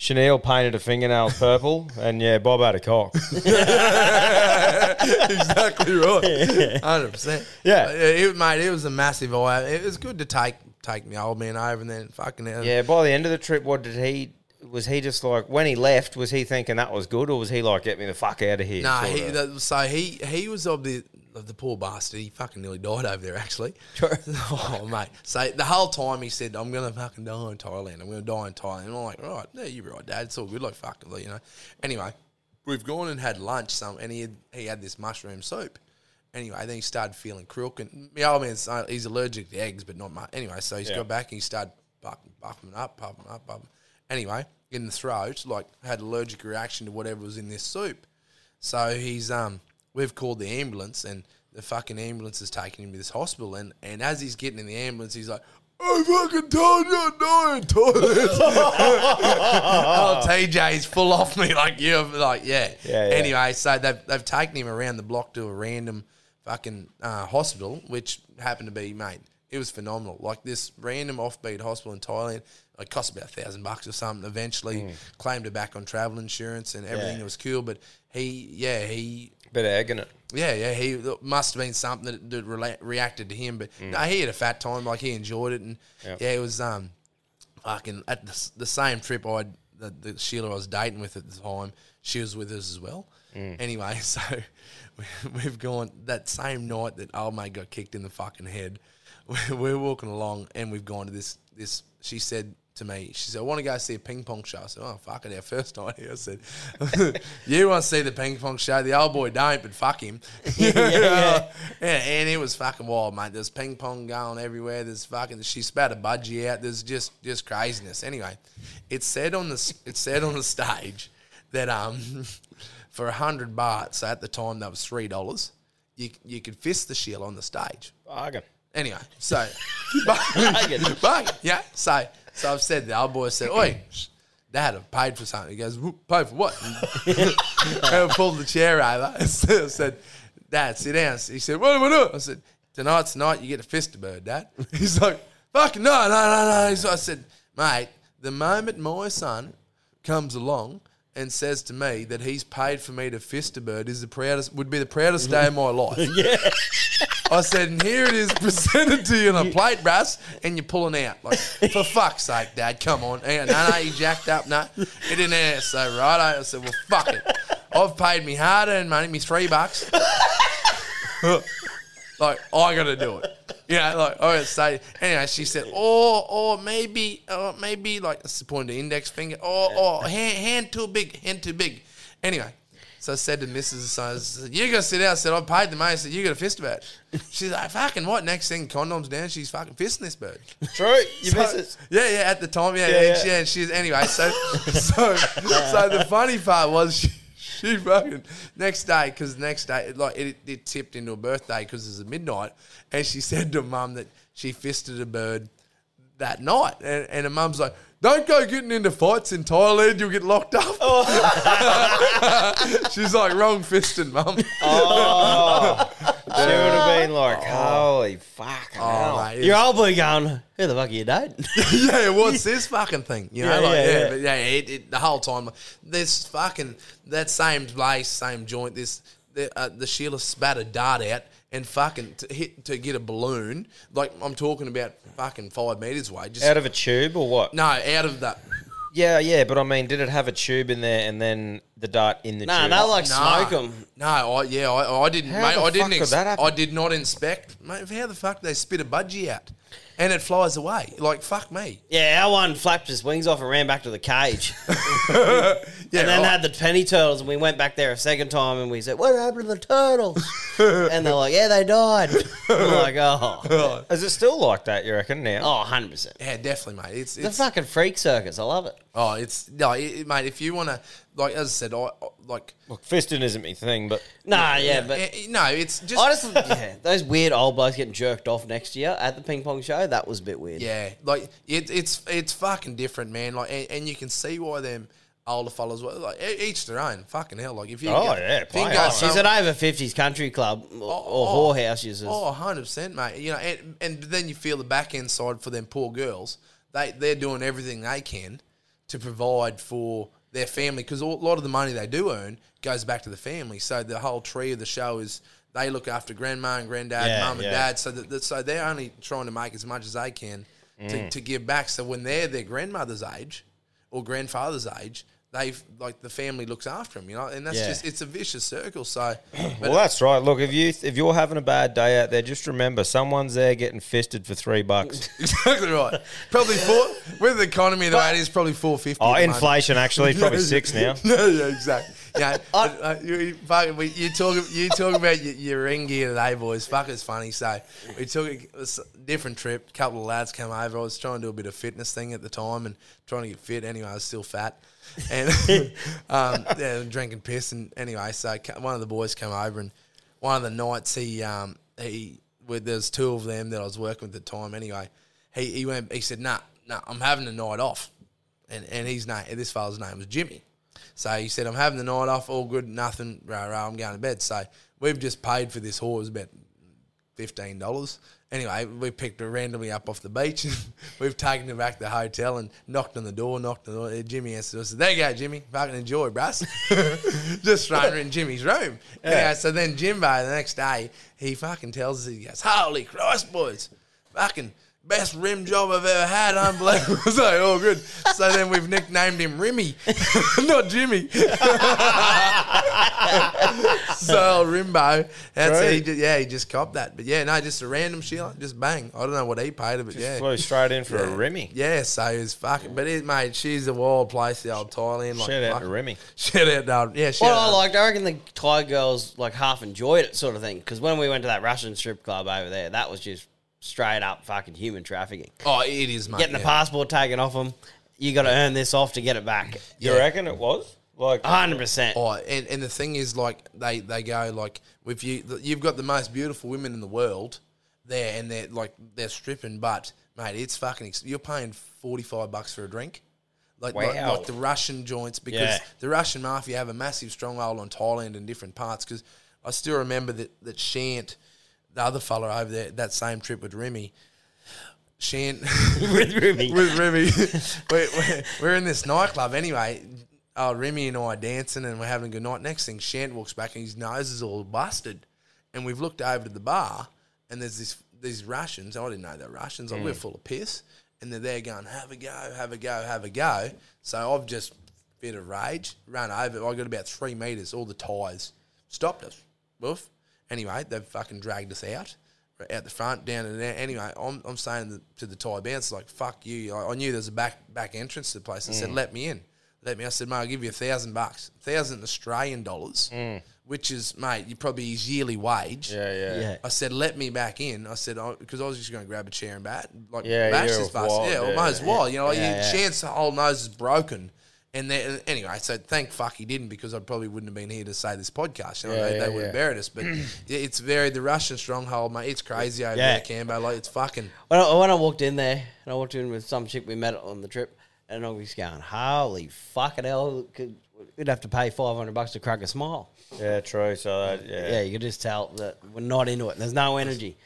Chanel painted her fingernails purple and yeah, Bob had a cock. exactly right, hundred percent. Yeah. it, mate, it was a massive eye. It was good to take take my old man over and then fucking yeah, by the end of the trip, what did he was he just like when he left, was he thinking that was good or was he like get me the fuck out of here? Nah, he, that, so he he was of the the poor bastard. He fucking nearly died over there, actually. oh mate, so the whole time he said, "I'm gonna fucking die in Thailand. I'm gonna die in Thailand." And I'm like, "Right, yeah, you're right, Dad. It's all good. Like fuck, it, you know." Anyway, we've gone and had lunch. Some and he had, he had this mushroom soup. Anyway, then he started feeling crook, and my old man's uh, he's allergic to eggs, but not much. Anyway, so he's Yeah. got back and he started buffing, buffing up, puffing up, puffing. Anyway, in the throat, like had allergic reaction to whatever was in this soup. So he's um we've called the ambulance and the fucking ambulance is taking him to this hospital and, and as he's getting in the ambulance he's like I fucking told you no in toilets. oh, TJ's full off me like you, like yeah. Yeah, yeah. Anyway, so they've they've taken him around the block to a random fucking uh, hospital, which happened to be mate. It was phenomenal. Like this random offbeat hospital in Thailand, it cost about a thousand bucks or something. Eventually, claimed it back on travel insurance and everything. Yeah. It was cool, but he, yeah, he Bit of egg in it. yeah, yeah, he must have been something that, that rela- reacted to him, but no, he had a fat time. Like he enjoyed it, and Yep. yeah, it was um, fucking at the, the same trip I the, the Sheila I was dating with at the time. She was with us as well. Anyway, so we, we've gone that same night that old mate got kicked in the fucking head. We're walking along, and we've gone to this this. She said to me, she said, "I want to go see a ping pong show." I said, "Oh fuck it, our first night here." I said, "You want to see the ping pong show? The old boy don't, but fuck him." yeah, yeah. and it was fucking wild, mate. There's ping pong going everywhere. There's fucking she spat a budgie out. There's just just craziness. Anyway, it said on the it said on the stage that um for a hundred baht, so at the time that was three dollars, you you could fist the shield on the stage. Bargain. Anyway, so bargain, bargain, yeah. So so I've said the old boy said, "Oi, Dad, I've paid for something." He goes, "Paid for what?" and pulled the chair over. I said, "Dad, sit down." He said, "What am I doing?" I said, "Tonight's night you get a fist a bird, Dad." He's like, "Fucking no, no, no, no." So I said, "Mate, the moment my son comes along." And says to me that he's paid for me to fist a bird is the proudest would be the proudest day of my life. I said, and here it is presented to you on a plate, Russ, and you're pulling out. Like, for fuck's sake, Dad, come on. And, no, no, you jacked up. No, it didn't air. So, right, I said, well, fuck it. I've paid me hard earned money, me three bucks. like, I got to do it. You know, like, I to say. Anyway, she said, oh, or maybe, or maybe, like, I pointed the index finger, oh, or hand, hand too big, hand too big. Anyway. So I said to Mrs. So I said, you got to sit down. I said, I paid the money. I said, you got a fist about. She's like, fucking what? Next thing, condoms down. She's fucking fisting this bird. True. You So- miss it. Yeah, yeah. At the time, yeah, Yeah, yeah. She, yeah she's anyway. So, so, so the funny part was she, she fucking next day because next day it, like it, it tipped into a birthday because it was at midnight, and she said to her mum that she fisted a bird that night, and, and her mum's like. Don't go getting into fights in Thailand. You'll get locked up. She's like wrong fisting, mum. Oh. She would have been like, holy fuck. Oh, hell. mate, Your old boy going, who the fuck are you dating? yeah, what's this fucking thing? You know, Yeah, like, yeah, yeah, yeah. but yeah, it, it, the whole time, this fucking that same place, same joint. This the uh, the Sheila spat a dart out and fucking to hit to get a balloon. Like I'm talking about fucking five meters away. Just Out of a tube or what? no, out of that. Yeah, yeah, but I mean, did it have a tube in there and then the dart in the nah, tube? they like No, smoke them. No, I yeah, I, I didn't, How mate. the I didn't. fuck could Ex- that happen? I did not inspect, mate. How the fuck they spit a budgie out, and it flies away? Like fuck me. Yeah, our one flapped his wings off and ran back to the cage. Yeah, and then right. had the penny turtles, and we went back there a second time, and we said, "What happened to the turtles?" and they're like, "Yeah, they died." We're like, "Oh, Is it still like that, you reckon, now? oh, 100 percent." yeah, definitely, mate. It's The fucking freak circus, I love it. Oh, it's no, it, it- mate. If you want to, like as I said, I, I like. Look, fisting isn't my thing, but Nah, yeah, but eh, no, it's just. I just yeah, those weird old blokes getting jerked off next year at the ping pong show. That was a bit weird. yeah, like it, it's it's fucking different, man. Like, and, and you can see why them older fellas were like e- each their own. Fucking hell, like if you Oh, go, yeah, if you plain go old. some- She's an over fifties country club or, or whorehouse. She's just- Oh, 100 percent, mate. You know, and, and then you feel the back end side for them poor girls. They they're doing everything they can to provide for their family because a lot of the money they do earn goes back to the family. So the whole tree of the show is they look after grandma and granddad, Yeah, mum and yeah. dad. So that, so they're only trying to make as much as they can Mm. to, to give back. So when they're their grandmother's age or grandfather's age. They've like the family looks after them, you know, and that's Yeah. just it's a vicious circle. So, well, that's right. Look, if you if you're having a bad day out there, just remember someone's there getting fisted for three bucks. Exactly right. Probably four with the economy the way it is, probably four fifty. oh, inflation actually probably six now. Yeah, yeah, exactly. Yeah, uh, you, you, fucking, we, you talk you talk about your, your ring gear today, boys. Fuck, it's funny. So we took a different trip. A couple of lads came over. I was trying to do a bit of fitness thing at the time and trying to get fit. Anyway, I was still fat. And um, yeah, drinking piss. And anyway, so one of the boys came over, and one of the nights he um, he with there's two of them that I was working with at the time. Anyway, he, he went. He said, "Nah, nah, I'm having a night off," and and his name, this fella's name was Jimmy. So he said, "I'm having the night off, all good, nothing, rah rah. I'm going to bed." So we've just paid for this horse about fifteen dollars. Anyway, we picked her randomly up off the beach and we've taken her back to the hotel and knocked on the door, knocked on the door. Jimmy answered us, There you go, Jimmy. Fucking enjoy, bruss. Just thrown her in Jimmy's room. Anyway, so then Jimbo, the next day, he fucking tells us, he goes, Holy Christ, boys. Fucking best rim job I've ever had. Unbelievable. so, oh, good. So then we've nicknamed him Rimmy, not Jimmy. so Rimbo, that's Right. he. Just, yeah, he just copped that. But yeah, no, just a random Sheila, just bang. I don't know what he paid her, but yeah, Flew straight in for yeah. a Remy. Yeah, so it's fucking. But it, mate, she's a wild place, the old Thailand. Like, Shout out fuck- to Remy. Shout out, no, yeah. Shout What I out. liked, I reckon the Thai girls like half enjoyed it, sort of thing. Because when we went to that Russian strip club over there, that was just straight up fucking human trafficking. Oh, it is, mate. Getting the yeah. passport taken off them, you got to earn this off to get it back. You Yeah. reckon it was? Like, hundred percent. Oh, and, and the thing is, like they they go like if you, you've got the most beautiful women in the world there, and they're like they're stripping, but mate, it's fucking. Ex- you're paying forty five bucks for a drink. Like, like, Wow. like the Russian joints because Yeah. the Russian mafia have a massive stronghold on Thailand and different parts. Because I still remember that that Shant, the other fella over there, that same trip with Remy, Shant With Remy. with Remy. we're, we're, we're in this nightclub anyway. Oh, Remy and I are dancing and we're having a good night. Next thing, Shant walks back and his nose is all busted. And we've looked over to the bar and there's this these Russians. I didn't know they're Russians. Like, we're mm. full of piss. And they're there going, have a go, have a go, have a go. So I've just, bit of rage, run over. I got about three metres, all the tyres stopped us. Woof. Anyway, they've fucking dragged us out out the front, down and there. Anyway, I'm, I'm saying the, to the Thai bouncer, like, fuck you. I, I knew there was a back back entrance to the place. I said, mm. let me in. Let me. I said, mate, I'll give you a thousand bucks. thousand Australian dollars, mm. which is, mate, you probably his yearly wage. yeah, yeah. Yeah. I said, let me back in. I said, oh, because I was just going to grab a chair and bat. Like, Yeah, bash you're this a bus. wild, Yeah, well, yeah, might as well. You know, Yeah, your yeah. chance the whole nose is broken. And then, anyway, so thank fuck he didn't because I probably wouldn't have been here to say this podcast. You know, Yeah, they, yeah, they would have yeah. buried us. But it's very, the Russian stronghold, mate. It's crazy over Yeah. there, Cambo. Like, it's fucking. When I, when I walked in there, and I walked in with some chick we met on the trip, and I was going, "Holy fucking hell!" Could, we'd have to pay five hundred bucks to crack a smile. Yeah, true. So, that, yeah. Yeah, you could just tell that we're not into it. There's no energy.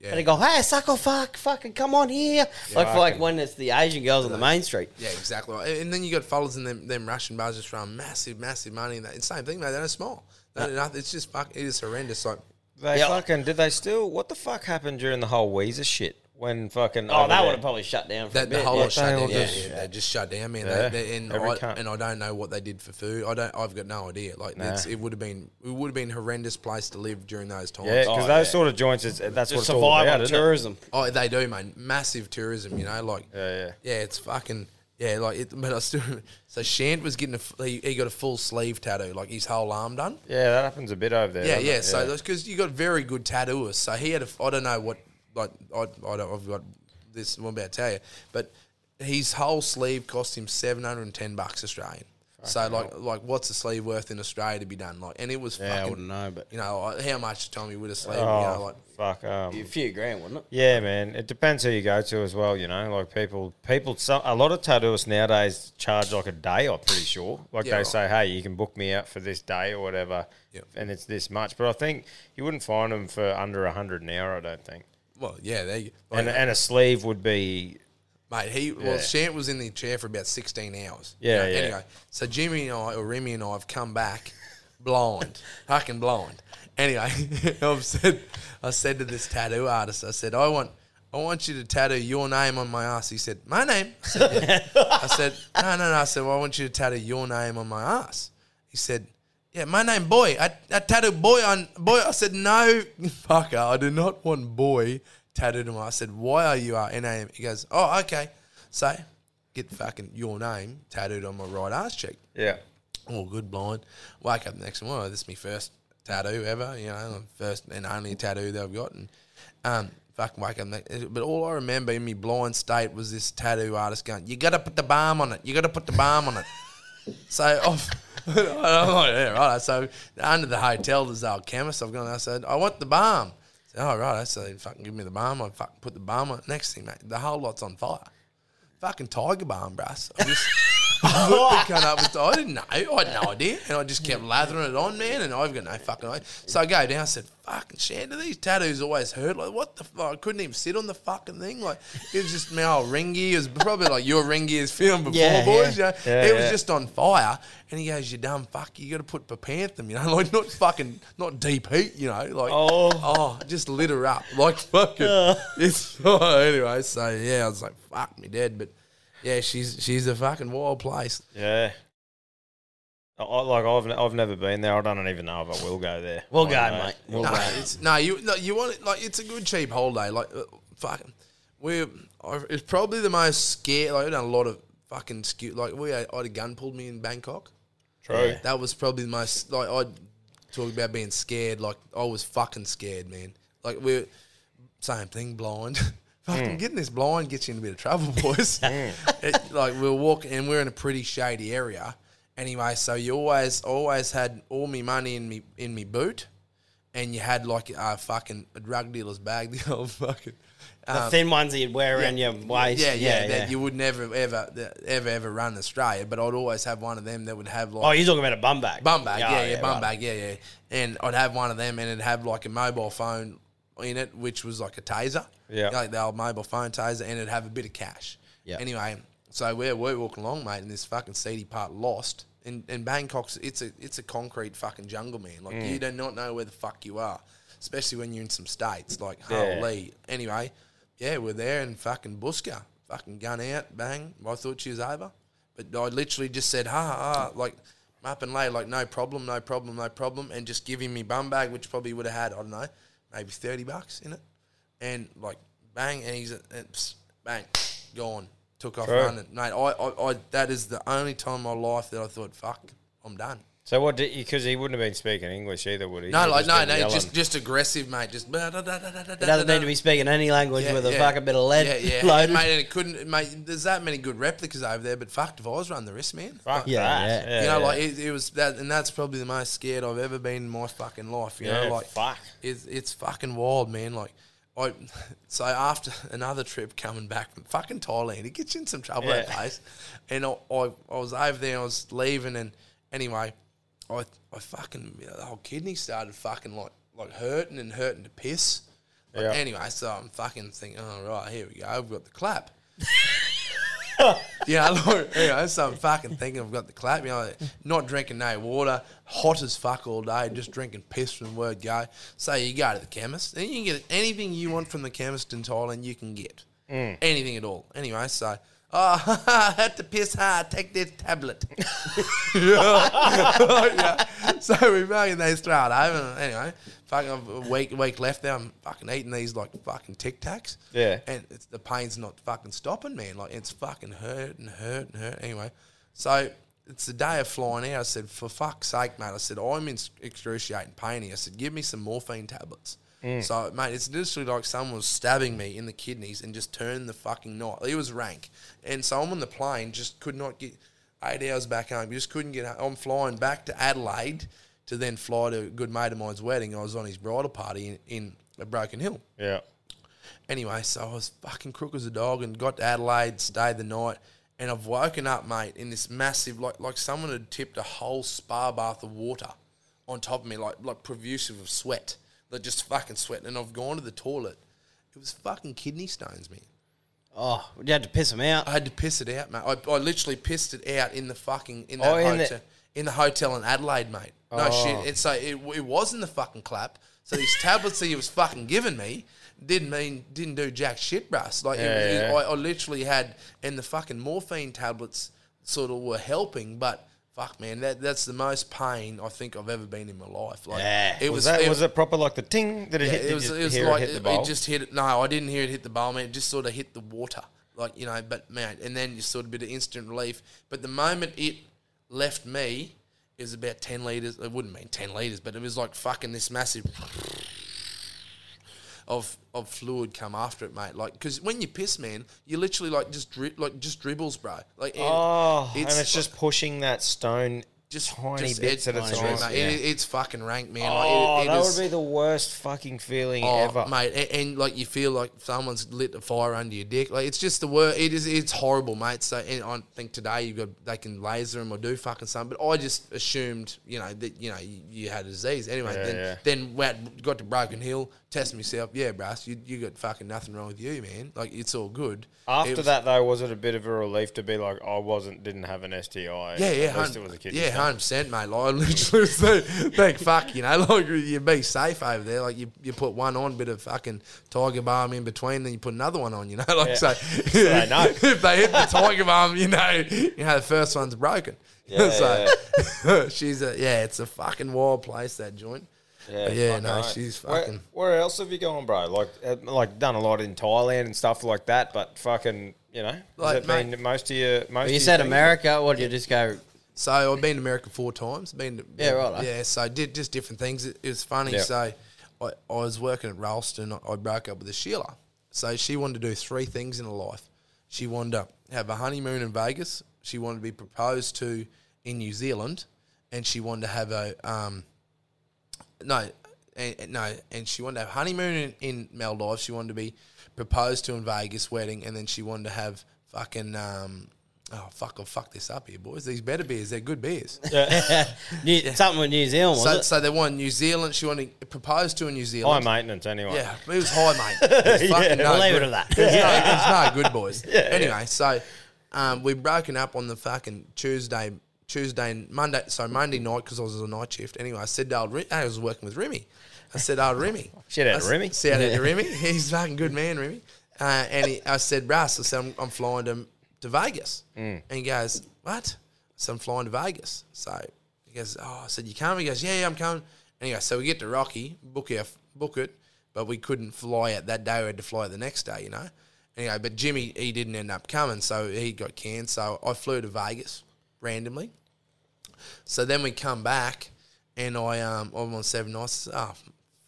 Yeah. And they go, "Hey, sucker, fuck, fucking come on here!" like, for like when it's the Asian girls on the main street. Yeah, exactly. right. And then you got fellas in them, them Russian bars just throwing massive, massive money. And that. It's the same thing, mate. They don't smile. They don't- nothing. It's just fuck. It is horrendous. Like, They Yeah. fucking did they still? What the fuck happened during the whole Weezer shit? When fucking Oh, that would have probably shut down for a That, bit. the whole yeah. shut down. all Yeah, just- yeah, they just shut down, man. Yeah, They, they, and, every I, cunt. and I don't know what they did for food. I don't. I've got no idea. Like it's, Nah. it would have been. It would have been a horrendous place to live during those times. Yeah, because Oh, those yeah. sort of joints, is, that's what Just it's all about, on it? tourism. Oh, they do, man. Massive tourism. You know, like Yeah, yeah. yeah. It's fucking yeah. Like, it, but I still. So Shant was getting a He, he got a full sleeve tattoo, like his whole arm done. Yeah, that happens a bit over there. Yeah, yeah. it? So that's because you got very good tattooers. So he had a. I don't know what. Like I, I don't. I've got this. I'm about to tell you, but his whole sleeve cost him seven hundred and ten bucks Australian. so like, like what's a sleeve worth in Australia to be done? Like, and it was Yeah, I fucking. wouldn't know, but You know, like, how much Tommy would a sleeve? Oh, you know, like fuck. Um, a few grand, wouldn't it? Yeah, man. It depends who you go to as well. You know, like people, people. Some, a lot of tattooists nowadays charge like a day. I'm pretty sure. Like Yeah, they right. say, hey, you can book me out for this day or whatever, Yep. and it's this much. But I think you wouldn't find them for under a hundred an hour. I don't think. Well, yeah, there you. Like, And and a sleeve would be. Mate, he well, Yeah. Shant was in the chair for about sixteen hours. Yeah, You know, yeah. Anyway, so Jimmy and I, or Remy and I, have come back blind, fucking blind. Anyway, I've said, I said to this tattoo artist, I said, I want, I want you to tattoo your name on my ass. He said, my name. I said, "Yeah." I said, no, no, no. I said, well, I want you to tattoo your name on my ass. He said, yeah, my name boy. I, I tattoo boy on boy. I said, no, fucker. I do not want boy tattooed on my. I said, why are you our name? He goes, oh, okay. So get fucking your name tattooed on my right ass cheek. Yeah. All good, blind. Wake up the next morning. Oh, this is my first tattoo ever. You know, first and only tattoo that I've got. And um, fucking wake up. next- But all I remember in my blind state was this tattoo artist going, "You got to put the balm on it. You got to put the balm on it." So I've, I'm like, yeah, right. So under the hotel, there's our chemist. I've gone. I said, I want the balm. So, oh, right. So they fucking give me the balm. I fucking put the balm on. Next thing, mate, the whole lot's on fire. Fucking tiger balm, bruss. I looked up with- I didn't know. I had no idea. And I just kept lathering it on, man. And I've got no fucking idea. So I go down. I said, fucking shit, do these tattoos always hurt? Like, what the fuck? I couldn't even sit on the fucking thing. Like, it was just my old ring gear. It was probably like your gear's film before, Yeah, boys. yeah. You know? Yeah, it was yeah. just on fire. And he goes, you dumb fuck, you got to put Bepanthen, you know? Like, not fucking, not deep heat, you know? Like, Oh. oh, just lit her up. Like, fucking. Uh. It's, oh, anyway, so yeah, I was like, fuck me dead. But yeah, she's she's a fucking wild place. Yeah. I, I- like I've I've never been there. I don't even know if I will go there. We'll I go, know. mate. We'll no, go. it's no, you no, you want it like it's a good cheap holiday. Like uh, fucking, we it's probably the most scared. Like we've done a lot of fucking skew. Like we had, I had a gun pulled me in Bangkok. True. That was probably the most like I talk about being scared. Like I was fucking scared, man. Like we're same thing, blind. fucking getting this blind gets you in a bit of trouble, boys. It- like we we're walking and we're in a pretty shady area. Anyway, so you always always had all me money in me in me boot, and you had like a fucking a drug dealer's bag, the old fucking. the um, thin ones that you'd wear around your waist. yeah, yeah, yeah. that you would never ever ever ever run Australia, but I'd always have one of them that would have like oh, you're talking about a bum bag. Bum bag, yeah, yeah, bum right. bag, yeah, yeah. And I'd have one of them, and it'd have like a mobile phone in it, which was like a taser, Yeah. like the old mobile phone taser, and it'd have a bit of cash. Yeah. Anyway, so we're we're walking along, mate, and this fucking seedy part lost. And, and Bangkok's it's a it's a concrete fucking jungle, man. Like Mm. you do not know where the fuck you are, especially when you're in some states. Like Yeah. holy. Anyway, yeah, we're there and fucking busker. fucking gun out, bang. I thought she was over, but I literally just said, ha ha, like up and lay, like no problem, no problem, no problem, and just giving me bum bag, which probably would have had I don't know, maybe thirty bucks in it, and like bang, and he's and psst, bang, gone, took off True. running, mate. I, I, I that is the only time in my life that I thought, fuck, I'm done. So what did because he wouldn't have been speaking English either, would he? No, He like just no, been no, yelling. just just aggressive, mate. Just It doesn't need to be speaking any language Yeah, with a yeah. fucking bit of lead Yeah, yeah, loaded. mate. And it couldn't, mate. There's that many good replicas over there, but fuck, if I was running the risk, man. Fuck Yeah, that. yeah. you know, yeah. like it, it was that, and that's probably the most scared I've ever been in my fucking life. You yeah, know, like fuck. it's it's fucking wild, man. Like I, so after another trip coming back from fucking Thailand, it gets you in some trouble that Yeah. place. And I, I, I was over there, and I was leaving, and anyway, I, I fucking the whole kidney started fucking like like hurting and hurting to piss. Like, Yeah. Anyway, so I'm fucking thinking, oh right, here we go, I've got the clap. Yeah, look, you know, so I'm fucking thinking I've got the clap, you know, not drinking no water, hot as fuck all day, just drinking piss from the word go. So you go to the chemist, and you can get anything you want from the chemist in Thailand, you can get. Mm. Anything at all. Anyway, so, oh, I had to piss hard, take this tablet. yeah. So we fucking, they throw it over. Anyway, fucking a week, week left there, I'm fucking eating these like fucking Tic Tacs. Yeah. And it's, the pain's not fucking stopping, man. Like it's fucking hurt and hurt and hurt. Anyway, so it's the day of flying out. I said, for fuck's sake, mate. I said, I'm in excruciating pain here. I said, give me some morphine tablets. Mm. So, mate, it's literally like someone was stabbing me in the kidneys and just turned the fucking knife. It was rank. And so I'm on the plane, just could not get eight hours back home. Just couldn't get I'm flying back to Adelaide to then fly to a good mate of mine's wedding. I was on his bridal party in, in Broken Hill. Yeah. Anyway, so I was fucking crook as a dog and got to Adelaide, stayed the night, and I've woken up, mate, in this massive like like someone had tipped a whole spa bath of water on top of me, like like profusive of sweat, like just fucking sweating, And I've gone to the toilet. It was fucking kidney stones, man. oh, you had to piss them out. I had to piss it out, mate. I, I literally pissed it out in the fucking in Oh, that in the- hotel in the hotel in Adelaide, mate. No Oh. shit. It's so it, it was in the fucking clap. So these tablets that he was fucking giving me didn't mean didn't do jack shit, bruss. Like it- Yeah, it- yeah. I, I literally had, and the fucking morphine tablets sort of were helping, but. Fuck man, that that's the most pain I think I've ever been in my life. Like Yeah. it Was was, that it, was it proper like the ting that it yeah, hit? it was, it was like it hit the bowl? it just hit it. No, I didn't hear it hit the bowl, man. It just sort of hit the water, like you know. But man, and then you sort of bit of instant relief. But the moment it left me, it was about ten liters. It wouldn't mean ten liters, but it was like fucking this massive of of fluid come after it, mate. Like because when you piss, man, you literally like just dri- like just dribbles, bro. Like and oh, and it's it's just pushing that stone just Tiny just bits at a time, mate. yeah. It- it's fucking rank, man. Oh, like, it, it that is- would be the worst fucking feeling Oh, ever. mate, and, and like you feel like someone's lit a fire under your dick. Like it's just the worst. It is. It's horrible, mate. So and I think today you got they can laser them or do fucking something. But I just assumed, you know, that you know you, you had a disease. Anyway, Yeah, then yeah. then went, got to Broken Hill, tested myself. Yeah, brass, you you got fucking nothing wrong with you, man. Like it's all good. After was- that, though, was it a bit of a relief to be like, I wasn't, didn't have an STI? Yeah, At yeah, least it was a kidney yeah, stone. hundred percent, mate. Like, I literally say, thank fuck, you know, like you be safe over there. Like you, you put one on, bit of fucking tiger balm in between, then you put another one on. You know, like Yeah. so. they know. if they hit the tiger balm, you know, you know the first one's broken. Yeah, so she's a yeah, it's a fucking wild place that joint. But yeah, no, right. she's fucking. Where, else have you gone, bro? Like, uh, like done a lot in Thailand and stuff like that, but fucking, you know, Like, has it mate- been most of your most? Well, of you your said things? America. What did you just go? So I've been to America four times. Been to, Yeah, right? Yeah, so did just different things. It, it was funny. Yeah. So I, I was working at Ralston. I broke up with a Sheila. So she wanted to do three things in her life. She wanted to have a honeymoon in Vegas. She wanted to be proposed to in New Zealand, and she wanted to have a um, no, and- no, and she wanted to have honeymoon in, in Maldives. She wanted to be proposed to in Vegas, wedding, and then she wanted to have fucking um, oh fuck, I'll fuck this up here, boys. These better beers, they're good beers. New, Something with New Zealand, was So, it? so they wanted New Zealand. She wanted to propose to a New Zealand. High maintenance, anyway. Yeah, it was high, mate. It was fucking no leave good. it at that. It was, no, it was no good, boys. anyway, so um, we've broken up on the fucking Tuesday, Tuesday, and Monday. So Monday night because I was on a night shift. Anyway, I said to old Ri- I was working with Remy. I said, "Oh, Remy." Shout out I to s- Remy. Shout out to Remy. He's a fucking good man, Remy. Uh, and he, I said, Russ, I said, I'm, I'm flying to, to Vegas. Mm. And he goes, what? Said, I'm flying to Vegas. So he goes, oh, I said, you coming? He goes, yeah, yeah, I'm coming. Anyway, so we get to Rocky, book our, book it, but we couldn't fly out that day. We had to fly out the next day, you know. Anyway, but Jimmy, he didn't end up coming, so he got canned. So I flew to Vegas randomly. So then we come back, and I um I'm on seven nights. Oh,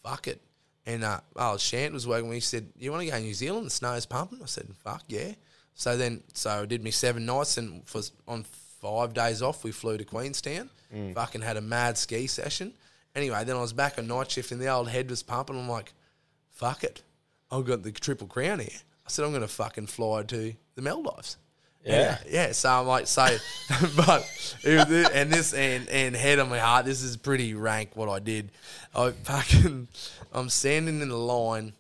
fuck it. And uh, oh, Shant was working. with me. He said, "You want to go to New Zealand? The snow's pumping." I said, "Fuck yeah." So then, so I did me seven nights, and for on five days off, we flew to Queenstown. Mm. Fucking had a mad ski session. Anyway, then I was back on night shift, and the old head was pumping. I'm like, "Fuck it, I've got the triple crown here." I said, "I'm going to fucking fly to the Maldives." Yeah. yeah. So I'm like, so, but it was, and this and and head on my heart, this is pretty rank what I did. I fucking, I'm standing in the line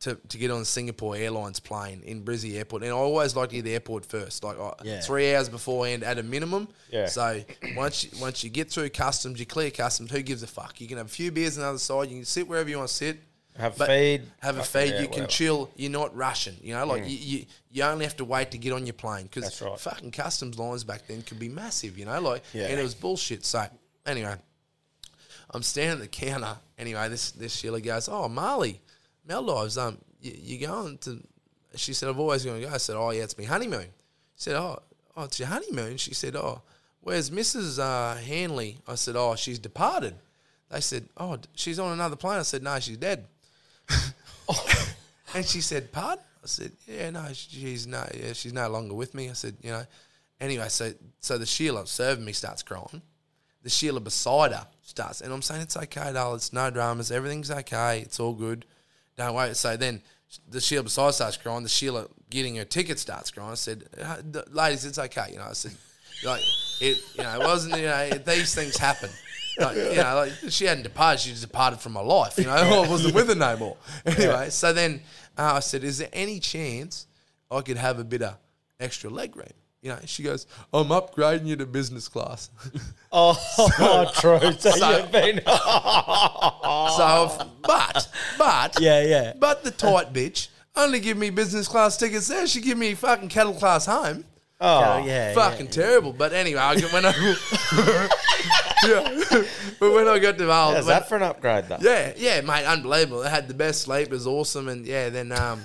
to, to get on the Singapore Airlines plane in Brizzy Airport, and I always like to get the airport first, like I- Yeah. three hours beforehand at a minimum. Yeah. So once you, once you get through customs, you clear customs. Who gives a fuck? You can have a few beers on the other side. You can sit wherever you want to sit. Have But feed. Have a feed. yeah, you can whatever. chill. You're not rushing. You know, like mm. you, you, you only have to wait to get on your plane because right. fucking customs lines back then could be massive. You know, like Yeah. and it was bullshit. So anyway, I'm standing at the counter. Anyway, this this Sheila goes, "Oh, Marley, Maldives. Um, you, you going to?" She said, "I've always going to go." I said, "Oh yeah, it's my honeymoon." She said, "Oh, oh, it's your honeymoon." She said, "Oh, where's Mrs. Uh, Hanley?" I said, "Oh, she's departed." They said, "Oh, she's on another plane." I said, "No, she's dead." And she said, "Pardon?" I said, "Yeah, no, she's no, yeah, she's no longer with me." I said, "You know." Anyway, so so the Sheila serving me starts crying. The Sheila beside her starts, and I'm saying it's okay, darling. It's no dramas. Everything's okay. It's all good. Don't wait. So then the Sheila beside starts crying. The Sheila getting her ticket starts crying. I said, "Uh, "Ladies, it's okay." You know, I said, "Like it, you know, it wasn't. You know, these things happen." Like, you know, like she hadn't departed; she just departed from my life. You know, I wasn't with her no more. Anyway, so then uh, I said, "Is there any chance I could have a bit of extra leg room?" You know, she goes, "I'm upgrading you to business class." Oh, true. So, So- you've been. so, I've, but, but, Yeah, yeah. but the tight bitch only give me business class tickets there. She give me fucking cattle class home. Oh, yeah, fucking terrible. But anyway, I, when I yeah, but when I got to Val, How's that for an upgrade, though? yeah, yeah, mate, unbelievable. I had the best sleep. It was awesome, and yeah, then um,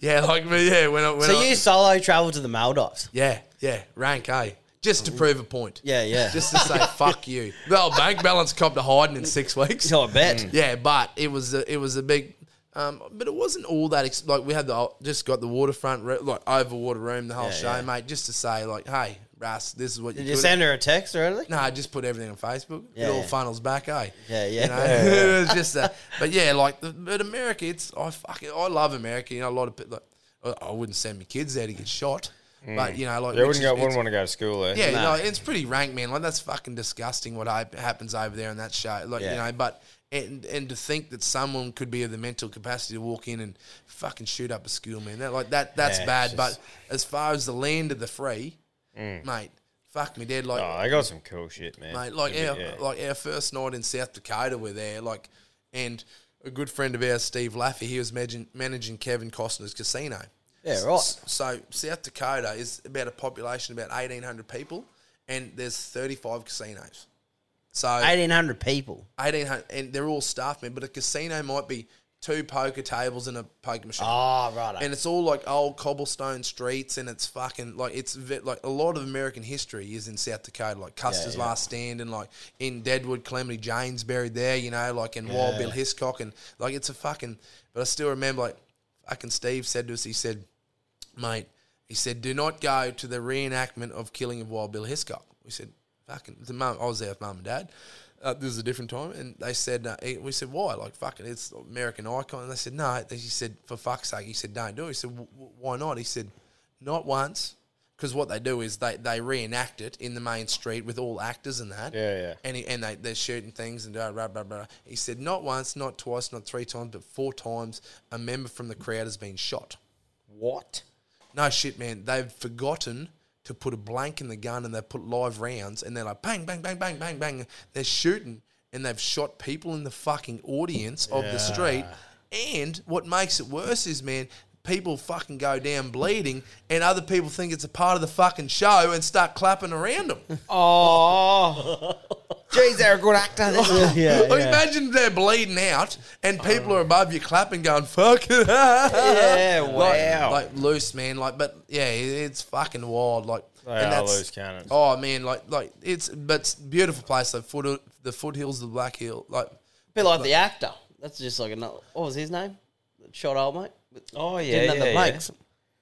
yeah, like me, yeah, when I when So I, you solo travel to the Maldives? yeah, yeah, rank A, just to prove a point. Yeah, yeah. Just to say fuck you. Well, bank balance copped to hiding in six weeks. So I bet. Yeah, but it was a, it was a big, um, but it wasn't all that. Ex- like we had the just got the waterfront re- like over water room the whole Yeah, show, yeah. mate. Just to say like, hey, Russ, this is what Did you you could- send her a text or anything? No, I just put everything on Facebook. Yeah, it all yeah. funnels back, eh? Yeah, yeah. You know? it was just, uh, but yeah, like, the, but America, it's I fucking I love America. You know, a lot of people. Like, I wouldn't send my kids there to get shot, Mm. but you know, like, Yeah, wouldn't, go, it's- wouldn't want to go to school there. yeah, No. no, it's pretty rank, man. Like that's fucking disgusting what hap- happens over there in that show. Like Yeah. you know, but and and to think that someone could be of the mental capacity to walk in and fucking shoot up a school, man. That like that that's Yeah, bad. But as far as the land of the free, mm. mate, fuck me dead. Like Oh, they got some cool shit, man. mate. Like Yeah, our yeah. like our first night in South Dakota, we're there. Like, and a good friend of ours, Steve Laffey, he was managing, managing Kevin Costner's casino. Yeah, right. So South Dakota is about a population of about eighteen hundred people, and there's thirty five casinos. So 1,800 people. eighteen hundred, and they're all staff men, but a casino might be two poker tables and a poker machine. Oh, right. Eh. And it's all like old cobblestone streets, and it's fucking like it's ve- like a lot of American history is in South Dakota, like Custer's yeah. Last Stand, and like in Deadwood, Calamity Jane's buried there, you know, like in Wild Bill Hickok, and like it's a fucking. But I still remember, like, fucking Steve said to us, he said, "Mate," he said, "Do not go to the reenactment of killing of Wild Bill Hickok." We said, "Fucking," the mum, I was there with mum and dad. Uh, this is a different time, and they said, uh, he- "We said why? Like fucking, it's American icon." And they said, "No." He said, "For fuck's sake," he said, "Don't do it." He said, "W- w- "Why not?" He said, "Not once." Because what they do is they, they reenact it in the main street with all actors and that. Yeah, yeah. And, he, and they, they're shooting things and blah, blah, blah, blah. He said, not once, not twice, not three times, but four times a member from the crowd has been shot. What? No shit, man. They've forgotten to put a blank in the gun and they put live rounds and they're like bang, bang, bang, bang, bang, bang. They're shooting and they've shot people in the fucking audience of the street. And what makes it worse is, man, people fucking go down bleeding and other people think it's a part of the fucking show and start clapping around them. Oh, geez, they're a good actor. yeah, Like, Imagine they're bleeding out and people are above you clapping, going "fuck it." Yeah, wow. Like, like loose, man. Like, but yeah, it- it's fucking wild. Like, They and are that's- loose cannons. Oh man, like, like it's but it's a beautiful place. Like foot, the foothills of the Black Hill. Like, bit like the actor. That's just like another. What was his name? That Shot old mate. Oh, yeah, Didn't have yeah, the yeah. legs.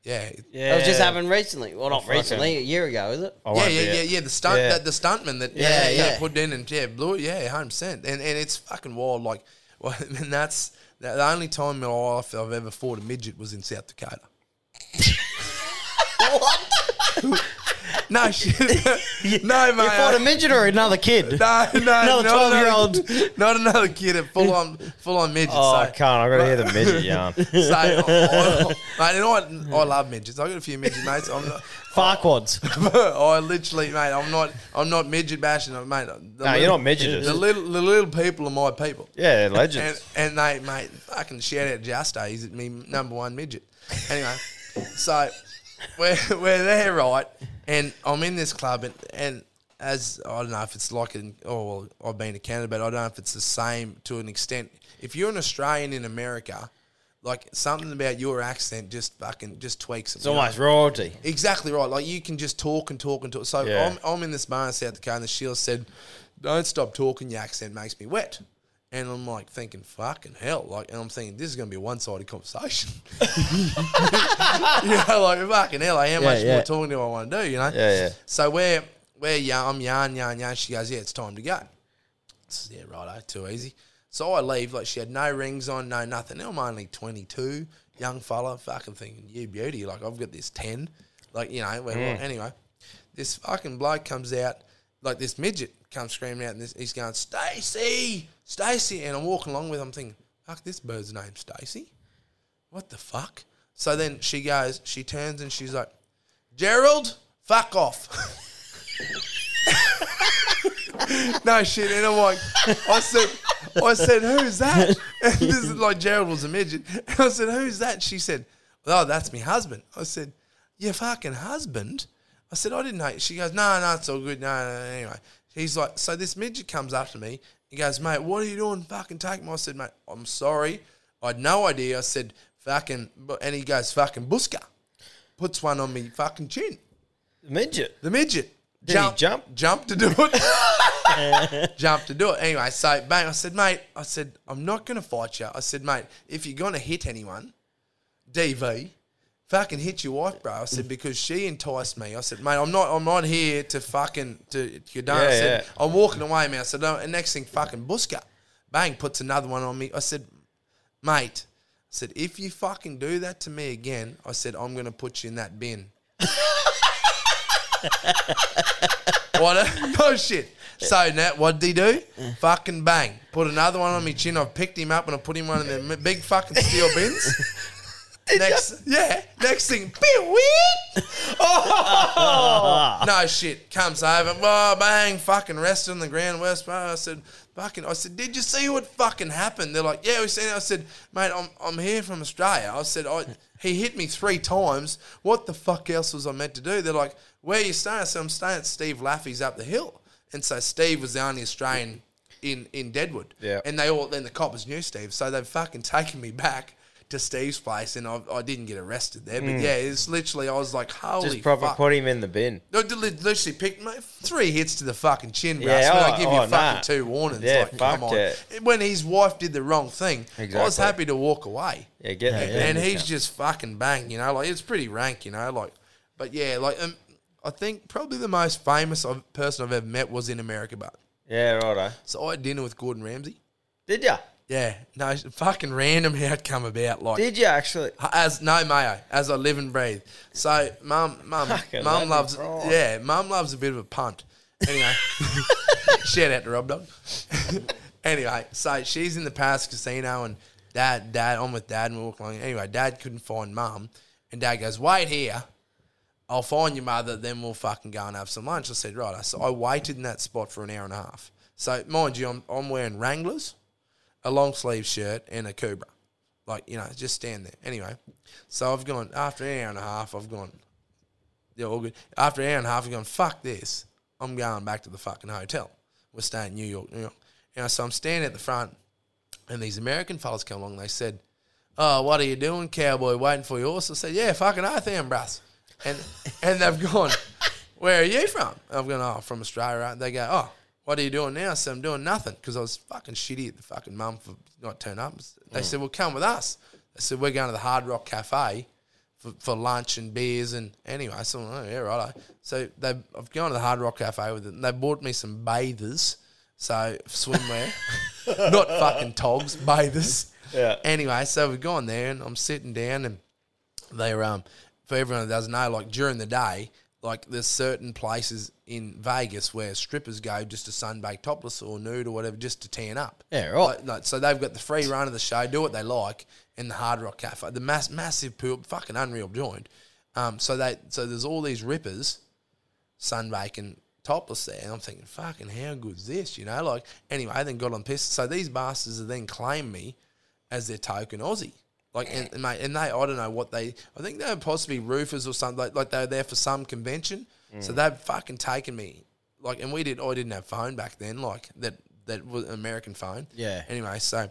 yeah, Yeah. That was just happened recently. Well, not oh, fucking- recently. A year ago, is it? Oh, I yeah, won't yeah, be yeah, it. yeah. The stunt, Yeah. that the stuntman that yeah, Yeah, yeah, yeah. put in and yeah, blew it. Yeah, hundred percent. And and it's fucking wild. Like, well, and that's the only time in my life I've ever fought a midget was in South Dakota. what? No shit. no, mate. You fought a midget or another kid? No, no, Another 12-year-old. Not another kid, a full on, full on midget. Oh, I so, can't. I got to hear the midget yarn. so, I, I, mate, and I, I love midgets. I got a few midget mates. I'm not, Farquads. I literally, mate, I'm not, I'm not midget bashing, mate. The No, you're not midgeters. The little, the little people are my people. Yeah, they're And, legends. and they, mate, fucking shout out Justo. He's me number one midget. Anyway, so we're, we're there, right? And I'm in this club, and, and as I don't know if it's like in, oh, well, I've been to Canada, but I don't know if it's the same to an extent. If you're an Australian in America, like something about your accent just fucking just tweaks it. It's almost royalty. Exactly right. Like you can just talk and talk and talk. So Yeah. I'm, I'm in this bar in South Dakota, and the Shield said, "Don't stop talking. Your accent makes me wet." And I'm like thinking, "Fucking hell!" Like, and I'm thinking this is going to be a one-sided conversation. you know, like fucking hell. Like, how much yeah. more talking do I want to do? You know? Yeah, yeah. So we're we're yarn, I'm yarn, yarn, yarn. She goes, "Yeah, it's time to go." So, yeah, right. Too easy. So I leave. Like she had no rings on, no nothing. Now I'm only 22, young fella, fucking thinking, you beauty. Like I've got this 10. Like you know. We're, mm. anyway, this fucking bloke comes out, like this midget comes screaming out, and this, he's going, Stacy, Stacy, and I'm walking along with. him thinking, fuck, this bird's name Stacy. What the fuck? So then she goes, she turns and she's like, Gerald, fuck off. no shit. And I'm like, I said, I said, who's that? And this is like Gerald was a midget. And I said, who's that? She said, oh, that's my husband. I said, your fucking husband? I said, I didn't know. She goes, no, no, it's all good. No, no, no. Anyway, he's like, so this midget comes up to me. He goes, mate, what are you doing? Fucking take me. I said, mate, I'm sorry. I had no idea. I said, fucking, and he goes, fucking busker. Puts one on me fucking chin. The midget. The midget. Did he jump? Jump to do it. jump to do it. Anyway, so bang, I said, mate, I said, I'm not gonna fight you. I said, mate, if you're gonna hit anyone, DV, fucking hit your wife, bro. I said because she enticed me. I said, mate, I'm not, I'm not here to fucking to you don't. I said, yeah. I'm walking away, man. I said, no. And next thing, fucking Buska, bang, puts another one on me. I said, mate, I said if you fucking do that to me again, I said I'm gonna put you in that bin. what? A, oh shit. So now, what did he do? Fucking bang. Put another one on me chin. I've picked him up and I put him one in the big fucking steel bins. Next, yeah. Next thing, bit weird. no shit. Comes over. Oh, bang. Fucking rested on the ground. West. bro. I said, fucking. I said, did you see what fucking happened? They're like, yeah, we seen it. I said, mate, I'm I'm here from Australia. I said, I he hit me three times. What the fuck else was I meant to do? They're like, where you staying? I said, I'm staying at Steve Laffy's up the hill. And so Steve was the only Australian in in Deadwood. Yeah. And they all then the coppers knew Steve, so they've fucking taken me back. To Steve's place, and I, I didn't get arrested there, but yeah, it's literally I was like, "Holy Just proper fuck. put him in the bin. No, li- literally picked my three hits to the fucking chin, bro. Yeah, oh, I give you oh, fucking nah. two warnings. Yeah, like, come fuck on. yeah. When his wife did the wrong thing, I was Exactly. happy to walk away. Yeah, get the and he's just fucking bang, you know, like it's pretty rank, you know, like. But yeah, like um, I think probably the most famous person I've ever met was in America, but Yeah, righto. so I had dinner with Gordon Ramsay. Did ya? Yeah, no, it's fucking random how it come about. Like Did you actually? as no mayo, as I live and breathe. So mum, mum, Fucking mum that'd be loves, right. yeah, mum loves a bit of a punt. Anyway, shout out to Rob Dog. anyway, so she's in the Paris casino and dad, dad, I'm with dad and we're walking along. Anyway, dad couldn't find mum, and dad goes, "Wait here." I'll find your mother, then we'll fucking go and have some lunch. I said, right. So I waited in that spot for an hour and a half. So, mind you, I'm, I'm wearing Wranglers, a long sleeve shirt, and a Cobra. Like, you know, just stand there. Anyway, so I've gone, after an hour and a half, I've gone, yeah, all good. After an hour and a half, I've gone, fuck this. I'm going back to the fucking hotel. We're staying in New York, New York. You know, so I'm standing at the front, and these American fellas come along. They said, oh, what are you doing, cowboy, waiting for your horse? I said, yeah, fucking I am, bruss. And, and they've gone, where are you from? I've gone, oh, from Australia. They go, oh, what are you doing now? I said, I'm doing nothing because I was fucking shitty at the fucking mum for not turning up. They said, well, come with us. They said, we're going to the Hard Rock Cafe for, for lunch and beers. And anyway, said, oh, yeah, right. So they, I've gone to the Hard Rock Cafe with them. They bought me some bathers, so swimwear, not fucking togs, bathers. Yeah. Anyway, so we've gone there and I'm sitting down and they're um for everyone that doesn't know, like during the day, like there's certain places in Vegas where strippers go just to sunbake topless or nude or whatever just to tan up. Yeah, right. Like, like, so they've got the free run of the show, do what they like in the Hard Rock Cafe, the mass, massive pool, fucking unreal joint. Um, so they so there's all these rippers sunbaking topless there. And I'm thinking, fucking how good's this? You know, like anyway, I then got on piss. So these bastards have then claimed me as their token Aussie. Like and, and mate, and they I don't know what they I think they were possibly roofers or something like, like they were there for some convention. So mm. they've fucking taken me. Like and we did I didn't have phone back then, like that that was an American phone. Yeah. Anyway, so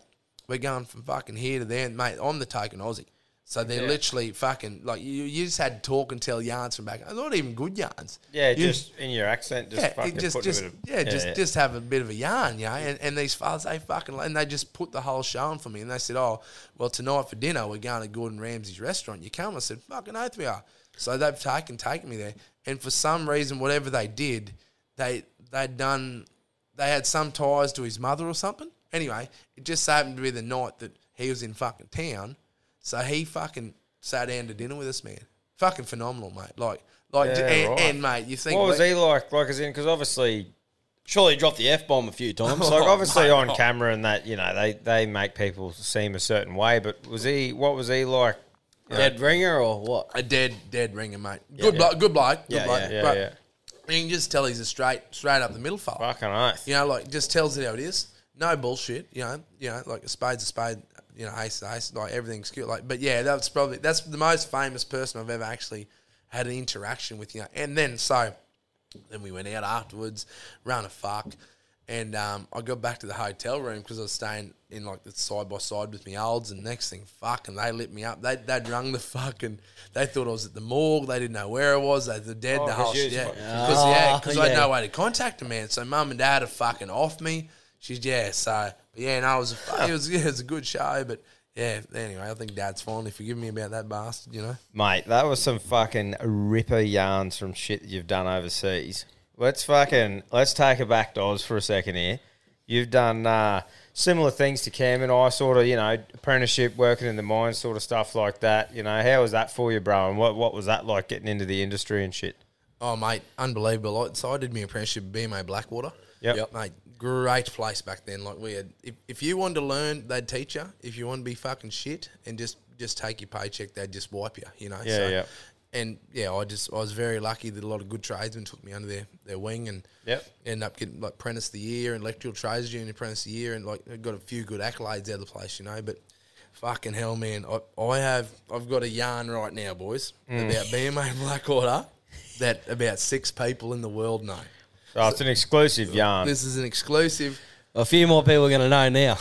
we're going from fucking here to there, and mate. I'm the token Aussie. So they're literally fucking like you. You just had to talk and tell yarns from back. Not even good yarns. Yeah, You- just in your accent, just yeah, fucking just, put just, a bit of, yeah, just, just have a bit of a yarn, you know. And, and these fathers, they fucking, and they just put the whole show on for me. And they said, "Oh, well, tonight for dinner, we're going to Gordon Ramsay's restaurant. You come?" I said, "Fucking oath we are." So they've taken taken me there, and for some reason, whatever they did, they they'd done, they had some ties to his mother or something. Anyway, it just happened to be the night that he was in fucking town, so he fucking sat down to dinner with us, man. Fucking phenomenal, mate. Like, like, Yeah, and, right. and mate, you think What was he like? Like, as in, because obviously, Surely he dropped the F bomb a few times. Oh like, Oh, obviously mate, on camera and that, you know, they they make people seem a certain way. But was he? What was he like? Dead ringer or what? A dead, dead ringer, mate. Good yeah. bloke, good bloke, good Yeah, bloke. yeah, Yeah, but yeah. you can just tell he's a straight, straight up the middle fella. Fucking oath. You know, like just tells it how it is. No bullshit. You know, you know, like a spade's a spade. You know, ace is ace. Like everything's good. Like, but yeah, that's probably that's the most famous person I've ever actually had an interaction with. You know, and then so then we went out afterwards, ran a fuck, and um, I got back to the hotel room because I was staying in like the side by side with me olds, and next thing, fuck, and they lit me up. They they'd rung the fucking. They thought I was at the morgue. They didn't know where I was. They were dead. Oh, the 'cause whole shit. Yeah, because yeah, because I had no way to contact them, man. So mum and dad are fucking off me. She's yeah. So but yeah, no, it was a, it was yeah, it was a good show, but yeah. Anyway, I think Dad's finally forgiven me about that bastard. You know. Mate, that was some fucking ripper yarns from shit that you've done overseas. Let's fucking let's take it back to Oz for a second here. You've done uh, similar things to Cam and I, sort of, you know, apprenticeship, working in the mines, sort of stuff like that. You know, how was that for you, bro? And what what was that like getting into the industry and shit? Oh, mate, unbelievable. So I did my apprenticeship at BMA Blackwater. Yep. Yep. Mate, great place back then. Like we had, if, if you wanted to learn, they'd teach you. If you want to be fucking shit and just just take your paycheck, they'd just wipe you. You know. Yeah, yeah. And yeah, I just I was very lucky that a lot of good tradesmen took me under their, their wing and Yep. end up getting like apprentice of the year and electrical trades junior apprentice of the year and like got a few good accolades out of the place, you know. But fucking hell, man, I, I have I've got a yarn right now, boys, Mm. about BMA Blackwater that about six people in the world know. Oh, it's an exclusive yarn. This is an exclusive, A few more people are going to know now.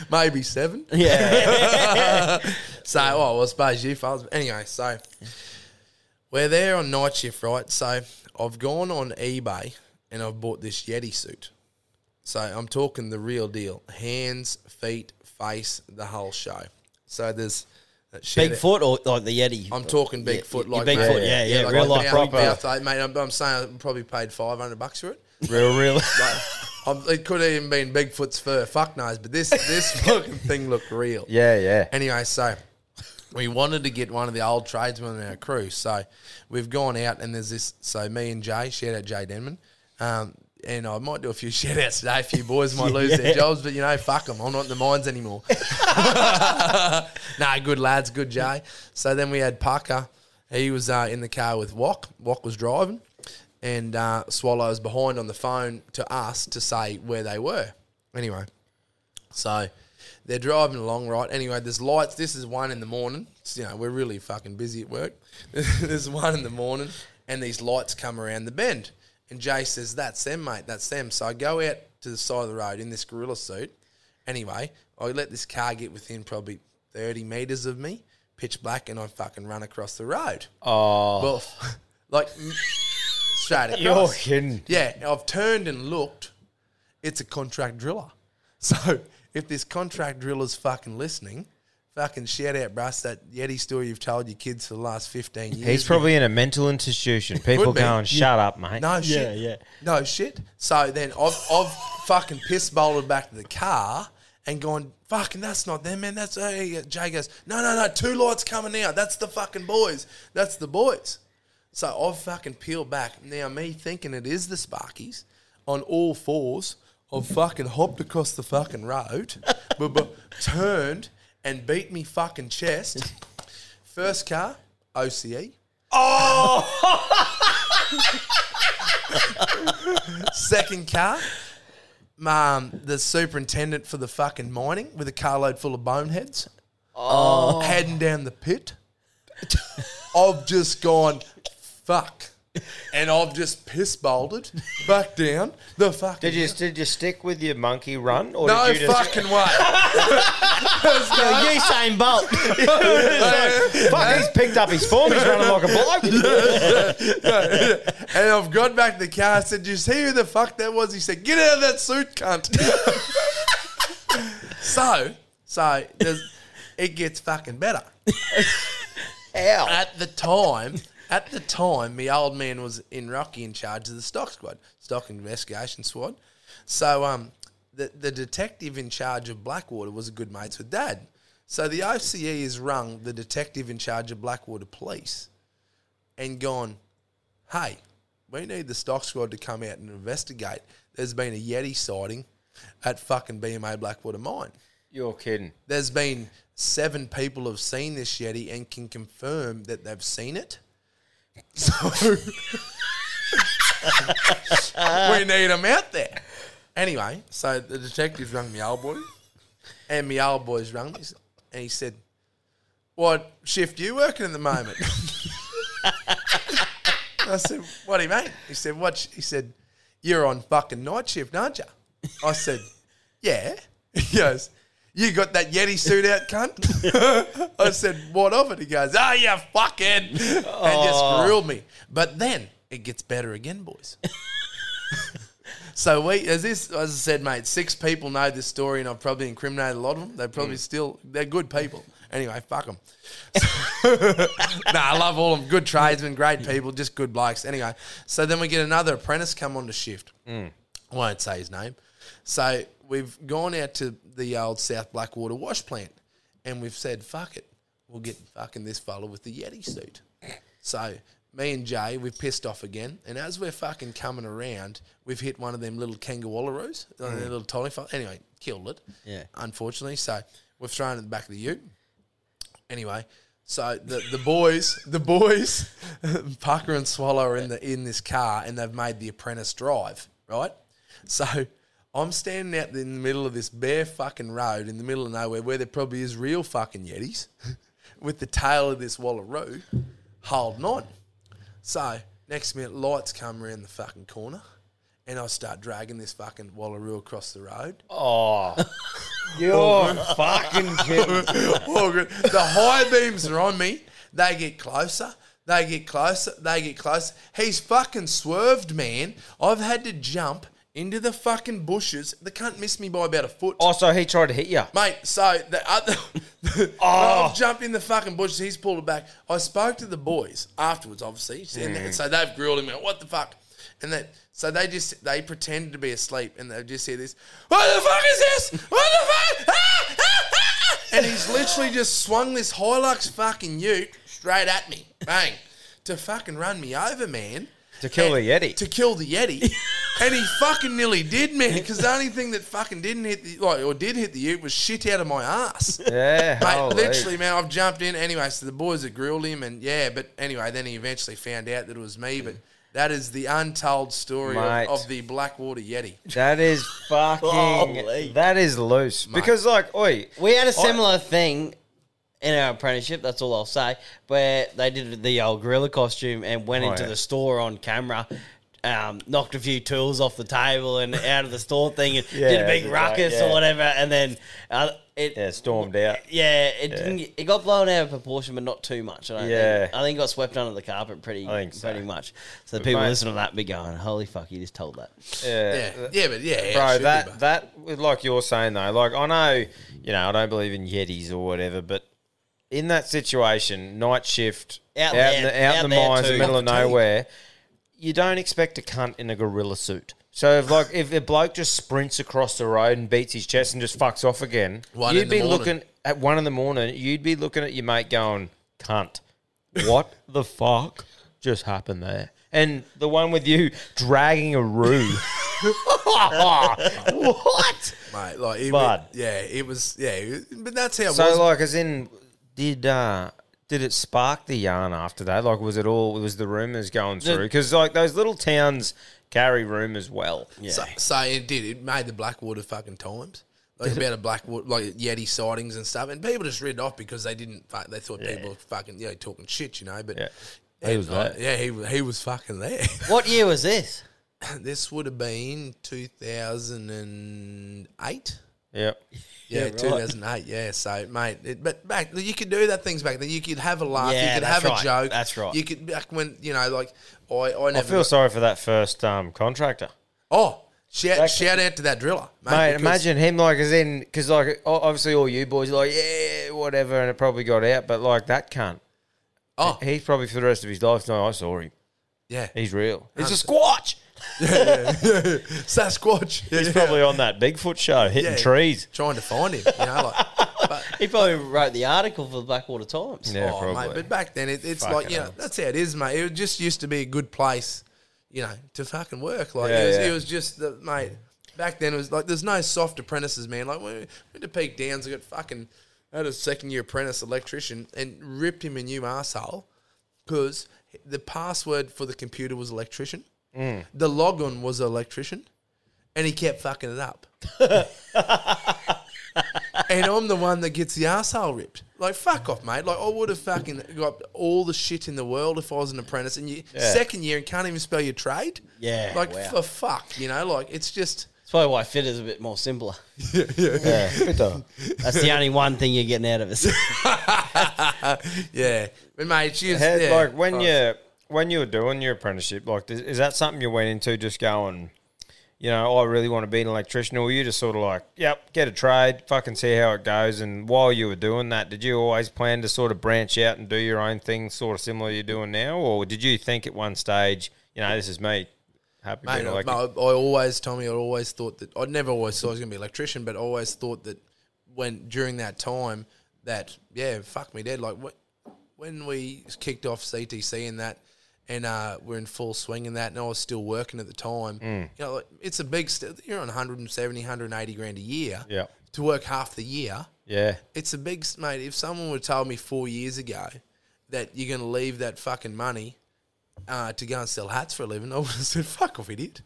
maybe seven. yeah. So, oh, well, I suppose you fellas. but Anyway, so we're there on night shift, right? So I've gone on eBay and I've bought this Yeti suit. So I'm talking the real deal: hands, feet, face, the whole show. So there's that shit- Bigfoot or like the Yeti? I'm talking Yeah, Bigfoot, yeah, like Bigfoot, mate, yeah, yeah, like real like life proper. mate. I'm, I'm saying I probably paid 500 bucks for it. real, real. Like, it could have even been Bigfoot's fur. Fuck knows, but this this fucking thing looked real. yeah, yeah. Anyway, so we wanted to get one of the old tradesmen in our crew. So we've gone out and there's this. So me and Jay, shout out Jay Denman. Um, and I might do a few shout outs today. A few boys might lose their jobs, but you know, fuck them. I'm not in the mines anymore. no, good lads, good Jay. So then we had Parker. He was uh, in the car with Wok. Wok was driving. And uh, Swallow was behind on the phone to us to say where they were. Anyway, so they're driving along, right? Anyway, there's lights. This is one in the morning. So, you know, we're really fucking busy at work. there's one in the morning, and these lights come around the bend. And Jay says, That's them, mate. That's them. So I go out to the side of the road in this gorilla suit. Anyway, I let this car get within probably 30 metres of me, pitch black, and I fucking run across the road. Oh, Well, like straight you're kidding. Yeah, I've turned and looked. It's a contract driller. So if this contract driller's fucking listening, fucking shout out, Bruss, that Yeti story you've told your kids for the last 15 years. He's probably in a mental institution. People be. going, shut up, mate. No shit. yeah. No shit. So then I've, I've fucking piss bolted back to the car and gone, fucking, that's not them, man. That's, hey, Jay goes, no, no, no, two lights coming out. That's the fucking boys. That's the boys. So I've fucking peeled back. Now, me thinking it is the Sparkies on all fours, I've fucking hopped across the fucking road, but, but turned and beat me fucking chest. First car, OCE. Oh! Second car, um, the superintendent for the fucking mining with a carload full of boneheads. Oh. Heading down the pit. I've just gone, fuck. And I've just piss bolted back down the fucking. Did you did you stick with your monkey run, or No did you just fucking way. Usain Bolt. fuck? He's picked up his form. He's running like a bloke. and I've got back to the car. I said, "Did you see who the fuck that was?" He said, "Get out of that suit, cunt." so, so there's- it gets fucking better. Ow. At the time, at the time, my old man was in Rocky in charge of the stock squad, stock investigation squad. So, um, the the detective in charge of Blackwater was a good mates with Dad. So the OCE has rung the detective in charge of Blackwater Police, and gone, hey, we need the stock squad to come out and investigate. There's been a Yeti sighting at fucking BMA Blackwater Mine. You're kidding. There's been seven people have seen this Yeti and can confirm that they've seen it. So we need them out there. Anyway, so the detective rang me old boy, and my old boys rang me, and he said, "What shift you working at the moment?" I said, "What do you mean?" He said, "What?" He said, "You're on fucking night shift, aren't you?" I said, "Yeah." He goes, "You got that Yeti suit out, cunt?" I said, "What of it?" He goes, "Ah, you fucking," and just grilled me. But then it gets better again, boys. So we, as this, as I said, mate, six people know this story, and I've probably incriminated a lot of them. They're probably still, they're good people. Anyway, fuck them. nah, I love all of them. Good tradesmen, great people, just good blokes. Anyway, so then we get another apprentice come on to shift. I won't say his name. So we've gone out to the old South Blackwater wash plant, and we've said, fuck it, we'll get fucking this fella with the Yeti suit. So me and Jay, we've pissed off again, and as we're fucking coming around, we've hit one of them little kangaroos, mm. their little tiny fella. Anyway, killed it. Yeah. Unfortunately, so we've thrown it in the back of the ute. Anyway, so the the boys, the boys, Parker and Swallow are in the in this car, and they've made the apprentice drive right. So I'm standing out in the middle of this bare fucking road in the middle of nowhere, where there probably is real fucking yetis, with the tail of this wallaroo holding on. So next minute, lights come around the fucking corner, and I start dragging this fucking wallaroo across the road. Oh, you're fucking kidding. The high beams are on me. They get closer. They get closer. They get closer. He's fucking swerved, man. I've had to jump into the fucking bushes. The cunt missed me by about a foot. Oh, so he tried to hit you. Mate, so the other, I've jumped in the fucking bushes. He's pulled it back. I spoke to the boys afterwards, obviously, and Mm. so they've grilled him. What the fuck? And that, so they just they pretended to be asleep, and they just hear this. What the fuck is this? What the fuck? Ah, ah, ah." And he's literally just swung this Hilux fucking Ute straight at me, bang, to fucking run me over, man. To kill the Yeti. To kill the Yeti. and he fucking nearly did, man, because the only thing that fucking didn't hit the, like, or did hit the Ute was shit out of my ass. Yeah, Mate, holy. literally, man, I've jumped in. Anyway, so the boys had grilled him, and yeah, but anyway, then he eventually found out that it was me. But that is the untold story of, of the Blackwater Yeti. That is fucking. Holy. That is loose. Because, like, oi, We had a similar thing in our apprenticeship. That's all I'll say. Where they did the old gorilla costume and went Oh, into yeah. the store on camera. Um, knocked a few tools off the table and out of the store thing and did a big ruckus right, yeah. or whatever and then uh, it yeah, stormed out. yeah it didn't it got blown out of proportion but not too much I don't Yeah. think. I think it got swept under the carpet pretty I think so. pretty much so the people mate- listening to that be going holy fuck you just told that Yeah. Yeah, yeah, but yeah, yeah, it Bro, should be, that that like you're saying though, like I know, you know, I don't believe in Yetis or whatever, but in that situation, night shift Out out, in there- the, out, out in the there mines, in the middle of Fatigue. nowhere, you don't expect a cunt in a gorilla suit. So if like if a bloke just sprints across the road and beats his chest and just fucks off again, One you'd the be morning. looking at one in the morning. You'd be looking at your mate going, "Cunt, what the fuck just happened there?" And the one with you dragging a roo. what? mate, like, it, Bud. yeah, it was, yeah, it- but that's how it So, was. like, as in, did uh, did it spark the yarn after that? Like, was it all? Was the rumors going through? Because like those little towns carry rumors well. Yeah. So, so it did. It made the Blackwater fucking times. Like about a Blackwater, like Yeti sightings and stuff, and people just read it off because they didn't. fuck- They thought people were fucking, you know, talking shit, you know. But Yeah. He was there. yeah, he he was fucking there. what year was this this would have been two thousand and eight. Yep. Yeah, right. 2008. Yeah, so mate, it, but back you could do that things back then. You could have a laugh. Yeah, you could have right. a joke. That's right. You could back when you know, like I, I never. I feel sorry for that first um, contractor. oh, shout shout out to that driller, mate. Mate, imagine him like as in because like obviously all you boys are like yeah whatever and it probably got out, but like that cunt, Oh, he's probably for the rest of his life. No, I saw him. yeah, He's real. He's a Hundred- squatch. Sasquatch. Yeah, He's yeah. probably on that Bigfoot show hitting Yeah. trees. trying to find him. You know, like, but, he probably wrote the article for the Blackwater Times Yeah, oh, probably. mate, but back then it, it's Fucking like you know hell. that's how it is, mate. It just used to be a good place, you know, to fucking work. Like Yeah, it, was, yeah. it was just the mate. Back then it was like there's no soft apprentices, man. Like when we went to Peak Downs, I got fucking had a second year apprentice electrician and ripped him a new arsehole because the password for the computer was electrician. Mm. The logon was an electrician, and he kept fucking it up. and I'm the one that gets the arsehole ripped. Like, fuck off, mate. Like, I would have fucking got all the shit in the world if I was an apprentice. And you, second year, and can't even spell your trade. Yeah, Like, wow. for fuck, you know? Like, it's just. That's probably why fit is a bit more simpler. Yeah, bitter. That's the only one thing you're getting out of us. Yeah. But, mate, she. Had, yeah. like when you when you were doing your apprenticeship, like is, is that something you went into just going, you know, oh, I really want to be an electrician, or were you just sort of like, yep, get a trade, fucking see how it goes? And while you were doing that, did you always plan to sort of branch out and do your own thing, sort of similar to you're doing now, or did you think at one stage, you know, this is me, happy Mate, I, like I, I always, Tommy, I always thought that I never always thought I was going to be an electrician, but I always thought that when during that time that yeah, fuck me dead. Like wh- when we kicked off CTC and that, and uh, we're in full swing in that, and I was still working at the time. Mm. You know, like, it's a big. St- you're on 170, 180 grand a year. Yeah. To work half the year, yeah, it's a big mate. If someone would have told me four years ago that you're going to leave that fucking money uh, to go and sell hats for a living, I would have said, "Fuck off, idiot."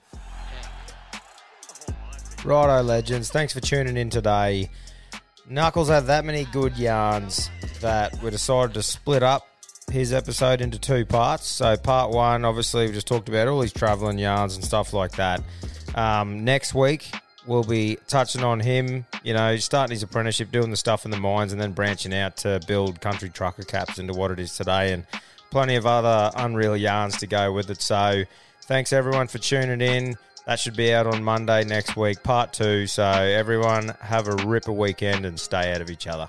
Righto, legends. Thanks for tuning in today. Knuckles had that many good yarns that we decided to split up his episode into two parts. So, part one, obviously, we just talked about all his traveling yarns and stuff like that. Um, next week, we'll be touching on him, you know, starting his apprenticeship, doing the stuff in the mines, and then branching out to build country trucker caps into what it is today, and plenty of other unreal yarns to go with it. So, thanks everyone for tuning in. That should be out on Monday next week, part two. So, everyone, have a ripper weekend and stay out of each other.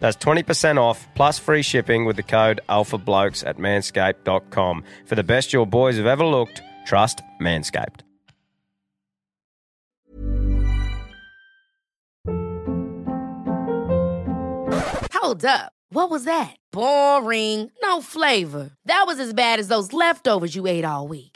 That's 20% off plus free shipping with the code ALPHABLOKES at manscaped.com. For the best your boys have ever looked, trust Manscaped. Hold up. What was that? Boring. No flavor. That was as bad as those leftovers you ate all week.